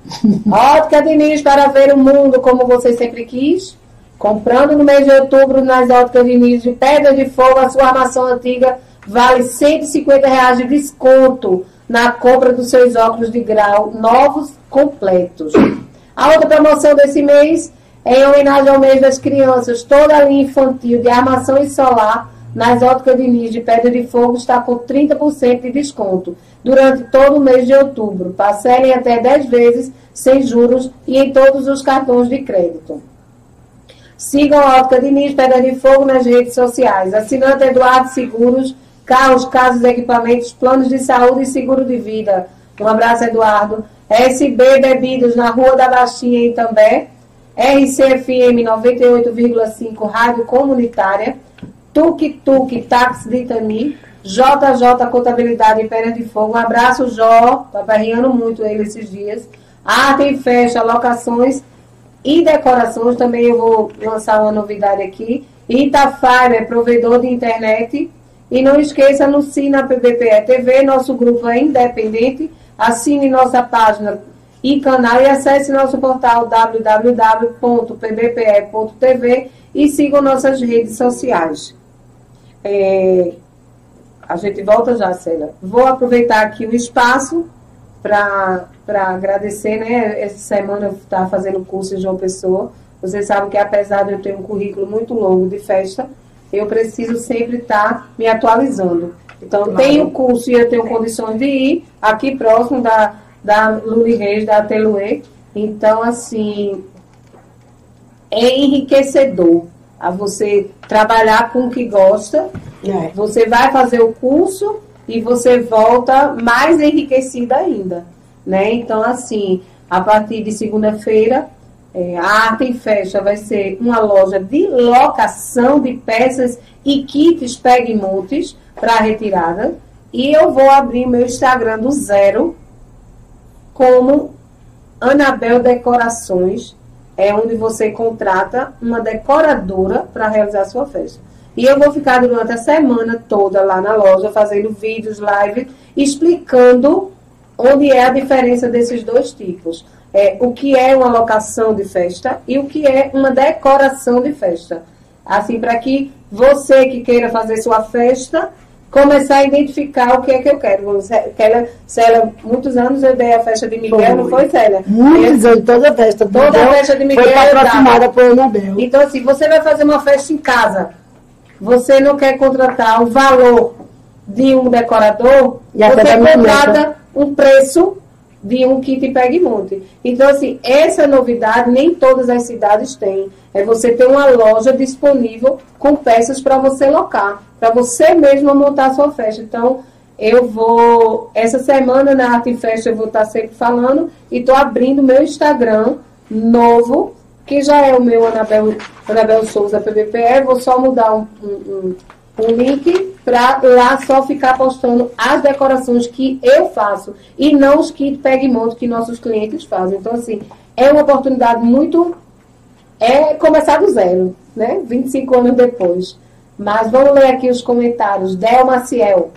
Ótica Diniz para ver o mundo como você sempre quis. Comprando no mês de outubro nas óticas Diniz de Pedra de Fogo, a sua armação antiga vale 150 reais de desconto na compra dos seus óculos de grau novos completos. A outra promoção desse mês em homenagem ao mês das crianças. Toda a linha infantil de armação e solar nas óticas Diniz de Pedra de Fogo está com 30% de desconto durante todo o mês de outubro. Parcelem até 10 vezes sem juros e em todos os cartões de crédito. Sigam a Ótica Diniz Pedra de Fogo nas redes sociais. Assinante Eduardo Seguros, carros, casas, equipamentos, planos de saúde e seguro de vida. Um abraço, Eduardo. SB Bebidas na Rua da Baixinha em Itambé. RCFM 98,5 Rádio Comunitária. Tuk Tuk Táxi de Itami. JJ Contabilidade em Pedra de Fogo. Um abraço, Jó. Tá barriando muito ele esses dias. Arte e Fecha, locações e decorações. Também eu vou lançar uma novidade aqui. Itafiber, é provedor de internet. E não esqueça, anuncie na PBPE TV, nosso grupo é independente. Assine nossa página e canal e acesse nosso portal www.pbpe.tv e sigam nossas redes sociais. É, a gente volta já, Célia. Vou aproveitar aqui o espaço para agradecer, né? Essa semana eu estava fazendo curso em João Pessoa. Vocês sabem que apesar de eu ter um currículo muito longo de festa, eu preciso sempre estar me atualizando. Então, Claro. tenho curso e eu tenho condições de ir aqui próximo da, da Luli Reis, da Ateluê. Então, assim, é enriquecedor a você trabalhar com o que gosta É. você vai fazer o curso e você volta mais enriquecida ainda, né? Então, assim, a partir de segunda-feira, é, a Arte em Festa vai ser uma loja de locação de peças e kits Peg Montes para retirada. E eu vou abrir meu Instagram do zero como Anabel Decorações. É onde você contrata uma decoradora para realizar a sua festa. E eu vou ficar durante a semana toda lá na loja fazendo vídeos, live, explicando onde é a diferença desses dois tipos. É, o que é uma locação de festa e o que é uma decoração de festa. Assim, para que você que queira fazer sua festa começar a identificar o que é que eu quero. Célia, Célia muitos anos eu dei a festa de Miguel, Foi. não foi, Célia? Muitos anos, toda a festa. Toda a Miguel festa de Miguel Foi patrocinada dava. por Anabel. Então, assim, você vai fazer uma festa em casa, você não quer contratar o valor de um decorador, E você contrata um preço de um kit pegue e monte. Então, assim, essa novidade nem todas as cidades têm. É você ter uma loja disponível com peças para você locar, para você mesmo montar a sua festa. Então, eu vou, essa semana na Arte Festa eu vou estar sempre falando e estou abrindo meu Instagram novo, que já é o meu Anabel, Anabel Souza PBPE, vou só mudar um, um, um- um link para lá só ficar postando as decorações que eu faço e não os kits pegue e monte que nossos clientes fazem. Então, assim, é uma oportunidade muito. É começar do zero, né? 25 anos depois. Mas vamos ler aqui os comentários. Del Maciel.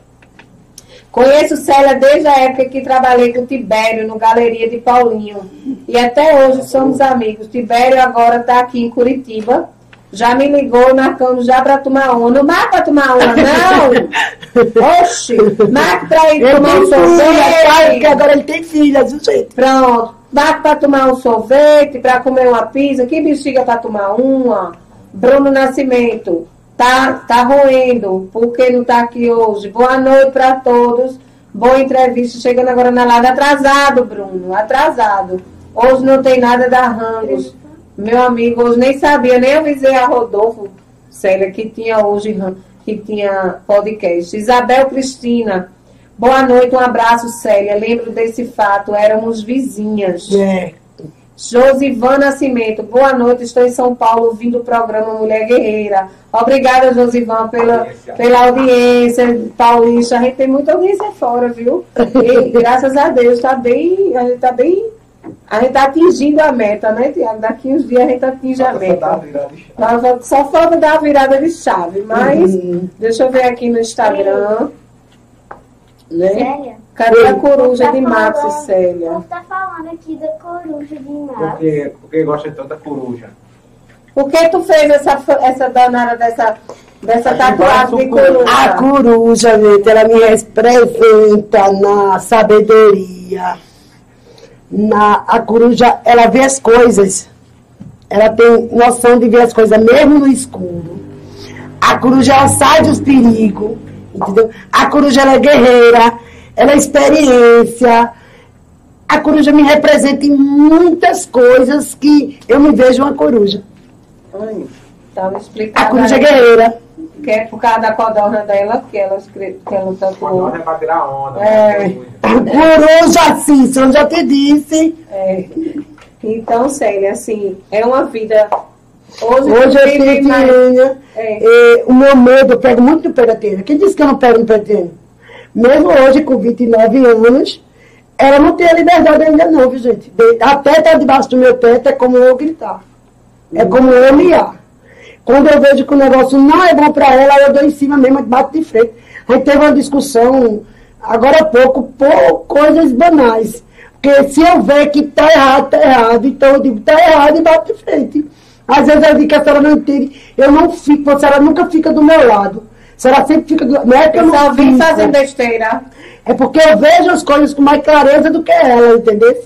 Conheço Célia desde a época que trabalhei com Tibério no Galeria de Paulinho. E até hoje somos amigos. Tibério agora está aqui em Curitiba. Já me ligou marcamos já para tomar uma. Não marca para tomar uma, não! Oxi! Marca para ir Ele tomar um tem filha, que sorvete. agora ele tem filha, viu, gente? Pronto. Marca para tomar um sorvete, para comer uma pizza. Que bexiga para tomar uma? Bruno Nascimento. Tá, tá roendo, porque não tá aqui hoje. Boa noite para todos. Boa entrevista. Chegando agora na live. Atrasado, Bruno. Atrasado. Hoje não tem nada da Rangos. Meu amigo, hoje nem sabia, nem avisei a Rodolfo, Célia, que tinha hoje que tinha podcast. Isabel Cristina. Boa noite, um abraço, Célia. Lembro desse fato, éramos vizinhas. É. Josivan Nascimento, boa noite, estou em São Paulo ouvindo o programa Mulher Guerreira. Obrigada, Josivan, pela, Audiência. pela audiência, Paulista. A gente tem muita audiência fora, viu? E graças a Deus, tá bem, a gente tá bem. A gente tá atingindo a meta, né, Tiago? Daqui uns dias a gente atinge a Só meta. uma virada de chave. Tava- Só falta dar a virada de chave, mas Uhum. deixa eu ver aqui no Instagram. Né? Célia? Cadê a coruja Tá de Max e falando- Célia? povo tá falando aqui da coruja de Max. Porque, porque gosta de tanta coruja. Por que tu fez essa, essa danada dessa, dessa tatuagem de coruja? A coruja, gente, ela me representa na sabedoria. Na, a coruja, ela vê as coisas. Ela tem noção de ver as coisas mesmo no escuro. A coruja, ela sai dos perigos. Entendeu? A coruja, ela é guerreira. Ela é experiência. A coruja me representa em muitas coisas que eu me vejo uma coruja. Ai, Tava A explicando. coruja é guerreira. Que é por causa da codorna dela, que ela, escreve, que ela tatuou. é pra tirar onda. É. né? A coruja, sim, se eu já te disse. É. Então, Célia, assim, é uma vida. Hoje, Hoje eu tenho mais- tirinha. É. O meu medo, eu pego muito no telha. Quem disse que eu não pego no telha? Mesmo hoje, com 29 anos, ela não tem a liberdade ainda não, viu, gente? De- Até tá debaixo do meu teto é como eu gritar. É como eu miar. Quando eu vejo que o negócio não é bom para ela, eu dou em cima mesmo, bato de frente. A gente teve uma discussão, agora há pouco, por coisas banais. Porque se eu ver que tá errado, tá errado. Então eu digo, tá errado e bato de frente. Às vezes eu digo que a senhora não entende. Eu não fico, a senhora nunca fica do meu lado. A senhora sempre fica do lado. Não é que eu Eu não vim fazendo besteira. É porque eu vejo as coisas com mais clareza do que ela, entendeu?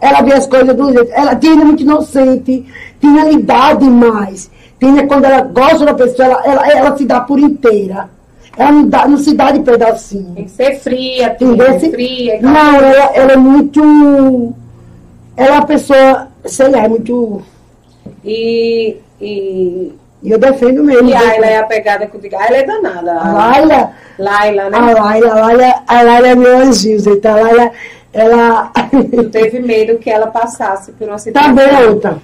Ela vê as coisas do jeito. Ela tinha muito inocente, tinha idade mais. Tinha quando ela gosta da pessoa, ela, ela, ela se dá por inteira. Ela não, dá, não se dá de pedacinho. Tem que ser fria, tem que ser fria. Não, ela, ela é muito. Ela é uma pessoa, sei lá, é muito. E, e, E eu defendo mesmo. e a Ayla é a pegada contigo. A Ayla é danada. A Laila, Laila, né? a Laila, a Laila, a Laila é meu anjinho, gente. A Laila, ela. Tu teve medo que ela passasse por uma situação Também é outra.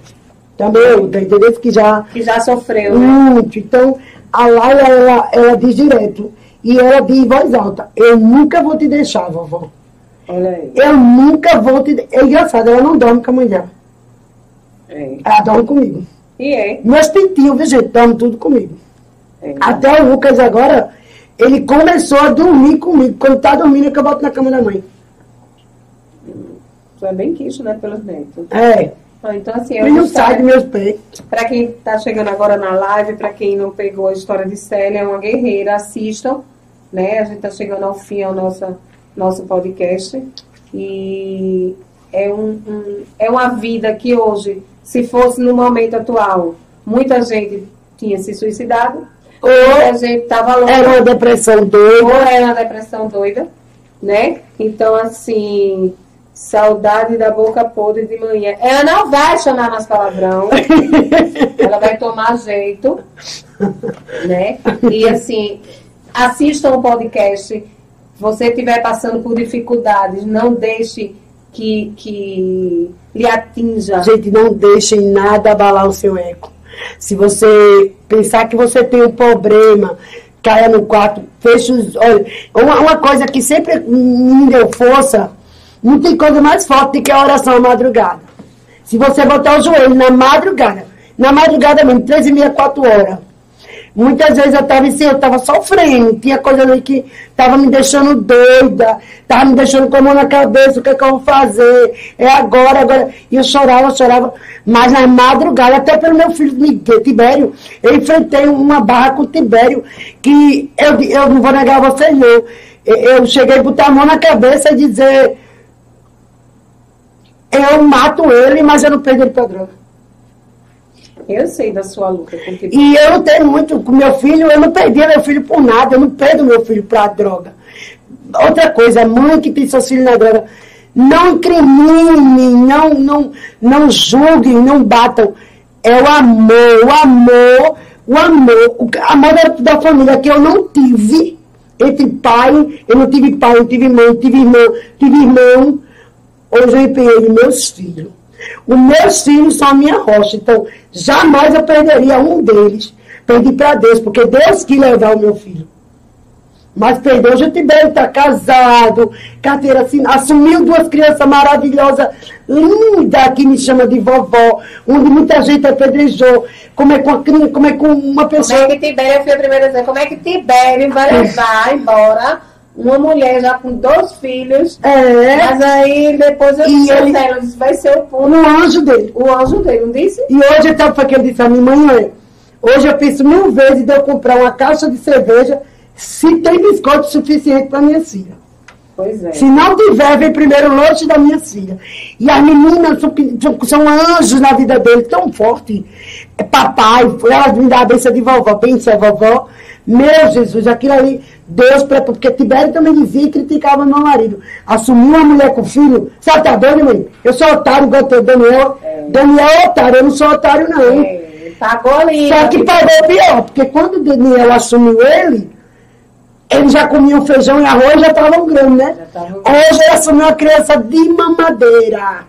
Também outra, entendeu? Que já. que já sofreu, né? Muito. Então, a Laila, ela, ela diz direto. E ela diz em voz alta: Eu nunca vou te deixar, vovó. Olha aí. Eu nunca vou te. de-" É engraçado, ela não dorme com a mãe dela. É. Ela dorme comigo. E é. Meus pintinhos, viu, gente? Dormem tudo comigo. é. Até o Lucas agora, ele começou a dormir comigo. Quando tá dormindo, é que eu boto na cama da mãe. Tu é bem quisto, né? Pelos netos. É. Ah, Então, assim, não sai dos meus pés. Para quem está chegando agora na live, para quem não pegou a história de Célia, é uma guerreira, assistam. né? A gente está chegando ao fim ao nosso, nosso podcast. E é, um, um- é uma vida que hoje, se fosse no momento atual, muita gente tinha se suicidado, muita gente estava louca Era uma depressão ou doida. era uma depressão doida, né? Então, assim, saudade da boca podre de manhã. Ela não vai chamar mais palavrão, ela vai tomar jeito, né? E, assim, assistam o podcast. Você estiver passando por dificuldades, não deixe que, que lhe atinja. Gente, não deixe nada abalar o seu ego. Se você pensar que você tem um problema, caia no quarto, feche os olhos. Uma, uma coisa que sempre me deu força, não tem coisa mais forte que a oração à madrugada. Se você botar o joelho na madrugada, na madrugada mesmo, três e meia, quatro horas. Muitas vezes eu estava assim, eu estava sofrendo, tinha coisa ali que estava me deixando doida, estava me deixando com a mão na cabeça, o que, é que eu vou fazer? É agora, agora. E eu chorava, chorava, mas na madrugada, até pelo meu filho Tibério, eu enfrentei uma barra com o Tibério, que eu, eu não vou negar vocês não. Eu cheguei a botar a mão na cabeça e dizer, eu mato ele, mas eu não perdo ele pra droga. Eu sei da sua luta com que E eu não tenho muito com meu filho, eu não perdi meu filho por nada, eu não perdo meu filho pra droga. Outra coisa, mãe que tem seus filhos na droga, não incriminem, não, não, não julguem, não batam. É o amor, o amor, o amor, o amor da, da família que eu não tive entre pai, eu não tive pai, eu tive mãe, tive irmão, tive irmão. Hoje eu empenhei meus filhos. Os meus filhos são a minha rocha, então jamais eu perderia um deles. Perdi para Deus, porque Deus quis levar o meu filho. Mas perdeu, hoje o Tibério está casado, carteira assinada, assumiu duas crianças maravilhosas, linda, que me chama de vovó, onde muita gente apedrejou. Como é com, a, cri- como é com uma Como pessoa. é que Tibério, eu fui a primeira dizer, como é que Tibério vai levar embora uma mulher já com dois filhos, É, mas aí depois eu disse, ele- ela disse, vai ser o pulo, um anjo dele. o anjo dele, não disse? E hoje, então, foi que eu disse a minha mãe, hoje eu penso mil vezes de eu comprar uma caixa de cerveja se tem biscoito suficiente para minha filha. Pois é. Se não tiver, vem primeiro o lanche da minha filha. E as meninas são, são, anjos na vida dele, tão forte. É papai, elas me dão a benção de vovó, benção vovó. Meu Jesus, aquilo ali, Deus preparou. Porque Tibério também dizia e criticava meu marido. Assumiu uma mulher com filho. Sabe, tá doido, mãe? Eu sou otário, igual teu Daniel. Daniel é otário, eu não sou otário, não. É, pagou ali. Só que pagou pior, porque quando o Daniel assumiu ele, ele já comia um feijão e arroz e já estava um grande, né? Hoje ele assumiu uma criança de mamadeira.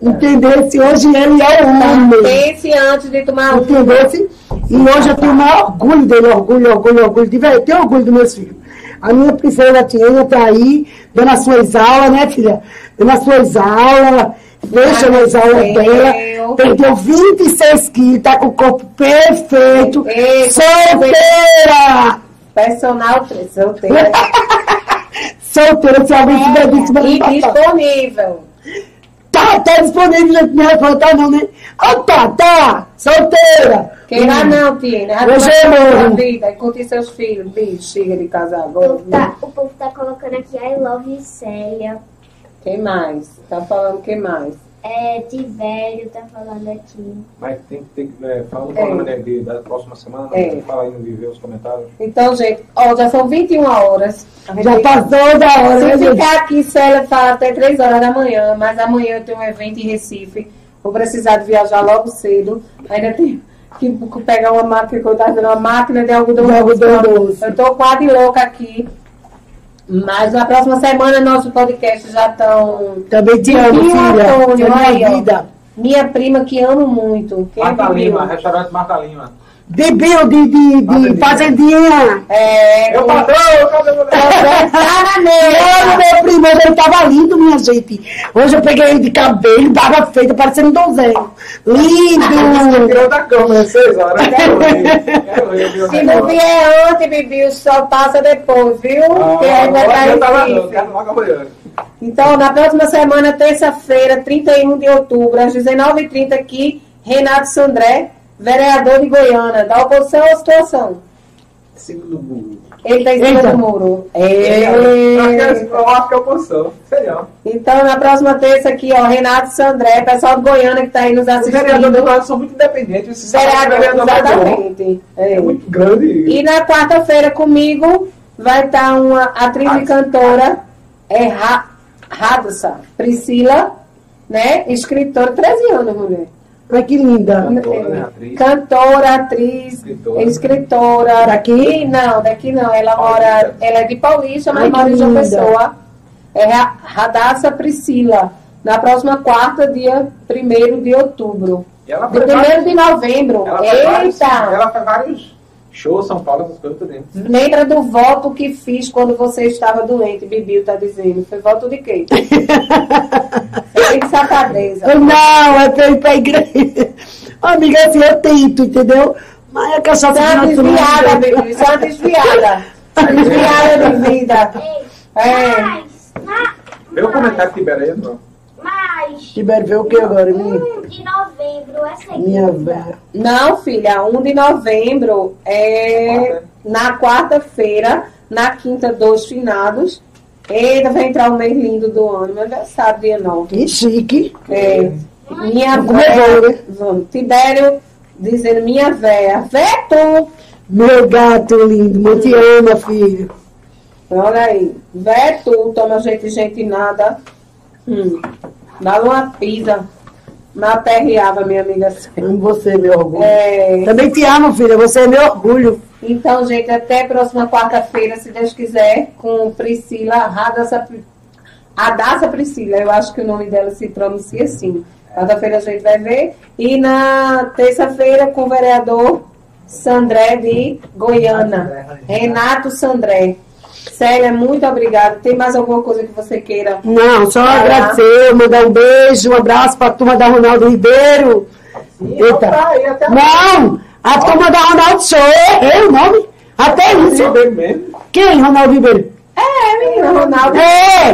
Entendeu? Se hoje ele é o homem. Pense antes de tomar. Entendeu? E hoje eu tenho o maior orgulho dele, orgulho, orgulho, orgulho. De eu tenho orgulho dos meus filhos. A minha princesa Tiana está aí, dando as suas aulas, né, filha? Dando as suas aulas, fecha as aulas dela. Perdeu 26 quilos, tá com o corpo perfeito. Ei, Solteira! Personal solteira. Solteira, se alguém tiver E disponível. Tá, tá disponível, me tá não, né? Ah, tá, tá, solteira. Queira não, Tina. Hoje é a novo. vida e curtir seus filhos. Bicho, chega de casar agora. O povo, tá, o povo tá colocando aqui I love you, Célia. Quem mais? Tá falando quem mais? É, Tivério tá falando aqui. Mas tem que ter que. É, fala no É. programa né, de- da próxima semana, É. tem que falar aí no Viver os comentários. Então, gente, ó, já são 21 horas. Já tem- passou da hora, né, Se gente? ficar aqui, Célia fala até 3 horas da manhã, mas amanhã eu tenho um evento em Recife. Vou precisar de viajar logo cedo. Ainda tenho que pegar uma máquina, que eu tava fazendo uma máquina de algodão De algodão doce. Eu tô quase louca aqui. Mas na próxima semana nosso podcast já estão. Também te amo, filha. Antônio, É aí, minha vida. Minha prima que amo muito. Marta viu? Lima, restaurante Marta Lima. De Bill, de, de, de Fazendinha. fazendinha. É. Eu o- patrão, cadê meu meu primo, ele tava lindo, minha gente. Hoje eu peguei ele de cabelo, barba feita, parecendo um donzelo. Lindo! Tirou da cama, às seis horas. Se não vier antes, Bibi, o sol passa depois, viu? Ah, Porque aí vai estar. Então, na próxima semana, terça-feira, 31 de outubro, às 19h30, aqui, Renato Sandré, vereador de Goiânia, da oposição à situação. Segundo. Ele tá em cima do muro. Eu acho que é- É. eu acho que é oposição. Sei lá. Então, na próxima terça aqui, ó, Renato Sandré, pessoal do Goiânia que tá aí nos Os vereadores do assistindo. lado são muito independentes. Vereador, vereador exatamente. É. É muito grande. E na quarta-feira comigo vai estar uma atriz e cantora, é Ra Radassa, Priscila, né? Escritora, 13 anos, mulher. Ai, que linda. Cantora, atriz. Cantora, atriz, Escritora. escritora. Daqui? Não, daqui não. Ela mora, ela é de Paulista, mas Ai, mora em João. Pessoa. É Ra- Radassa Priscila. Na próxima quarta, dia 1 de outubro. E ela De faz vários- 1 de novembro. ela faz vários- Eita! Ela faz vários shows, São Paulo, essas coisas tudo dentro. Lembra do voto que fiz quando você estava doente, Bibiu tá dizendo. Foi voto de quê? Foi de safadeza. Eu, não, é pra ir pra igreja. Amiga, assim, eu tento, entendeu? Mas a cachaça Você é uma de natureza- desviada, Bibiu. Você é uma desviada. Desviada de vida. Ei, É. o comentário que Tibério aí, não. Mas, Tibério, vê o que agora, menina? 1 de novembro é segunda. Minha velha. Não, filha, 1 de novembro é Quarta. na quarta-feira, na quinta dos finados. Eita, vai entrar o mês lindo do ano, meu aniversário, dia 9. Que chique. É, minha véia, vamos, Tibério dizendo minha véia, Veto, Meu gato lindo, eu te amo, filho. olha aí, Veto, toma gente, gente nada, hum, dá uma pisa na perreava, minha amiga. Você, meu orgulho. É, Também te amo, filha. Você é meu orgulho. Então, gente, até próxima quarta-feira, se Deus quiser, com Priscila Radassa, Adassa Priscila. Eu acho que o nome dela se pronuncia assim. Quarta-feira a gente vai ver. E na terça-feira, com o vereador Sandré de Goiânia. Renato Sandré. Célia, muito obrigada. Tem mais alguma coisa que você queira? Não, só lá. agradecer, mandar um beijo, um abraço pra turma da Ronaldo Ribeiro. Eita. Tá aí até Não! A turma da Ronaldo Show, errei o nome. Até isso. Quem, Ronaldo Ribeiro? É, menina, Ronaldo. É!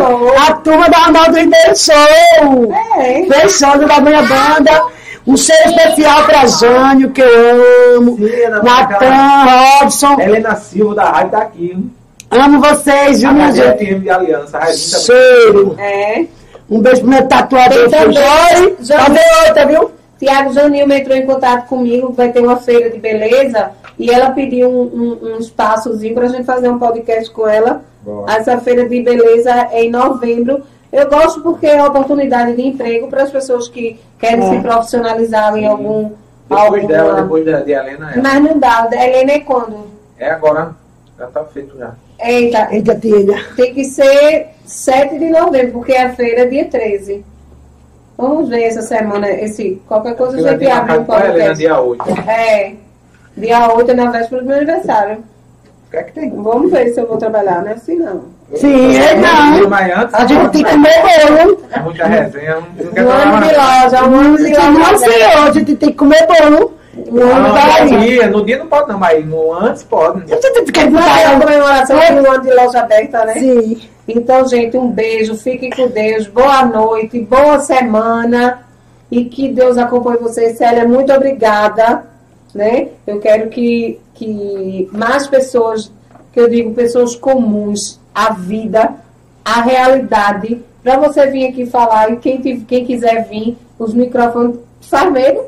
A turma da Ronaldo Ribeiro Show! É. Fechando da minha banda. Um cheiro especial pra Jânio, que eu amo. Sim, Natan, Robson. Helena Silva da rádio tá aqui. hein? Amo vocês, viu, minha gente? De Aliança. A. Cheiro. É. Um beijo pro meu tatuador, Fujori. Já- Fazer outra, viu? Tiago Janilma entrou em contato comigo, vai ter uma feira de beleza, e ela pediu um, um, um espaçozinho para a gente fazer um podcast com ela. Boa. Essa feira de beleza é em novembro. Eu gosto porque é oportunidade de emprego para as pessoas que querem É. se profissionalizar em algum. Depois alguma- dela, depois da, de Helena, é. Mas não dá, a Helena é quando? É agora. Já tá feito já. Eita, Eita, tia. tem que ser 7 de novembro, porque a feira é dia 13. Vamos ver essa semana, esse, qualquer coisa a gente abre um Helena podcast. dia 8. É. Dia 8 é na véspera do meu aniversário. O que é que tem? Vamos ver se eu vou trabalhar, não é assim não. Sim, é não. A gente tem que comer bolo. é muita resenha. Não, não Um ano de loja, um ano de Não, loja. senhor, a gente tem que comer bolo. Um ano Não, vai. no dia, no dia não pode não, mas no antes pode. A gente quer Vai a botar. comemoração de um ano de loja aberta, né? Sim. Então, gente, um beijo, fiquem com Deus, boa noite, boa semana e que Deus acompanhe vocês. Célia, muito obrigada, né? Eu quero que, que mais pessoas, que eu digo pessoas comuns, a vida, a realidade, para você vir aqui falar e quem, quem quiser vir, os microfones, faz medo?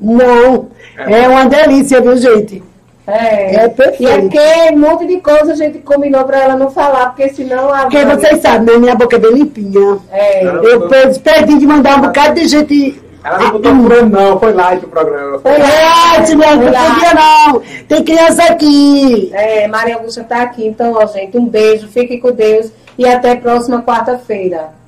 Não. É uma delícia, viu, gente? É, É perfeito. E aqui um monte de coisa a gente combinou para ela não falar, porque senão a Porque vocês sabem, né? Minha boca é bem limpinha. É. Eu perdi, de mandar um bocado de gente. Ela não botou furando, não. Foi light o programa. Foi lá. É, Silene, não podia não. Tem criança aqui. É, Maria Augusta está aqui. Então, ó, gente, um beijo, fiquem com Deus e até próxima quarta-feira.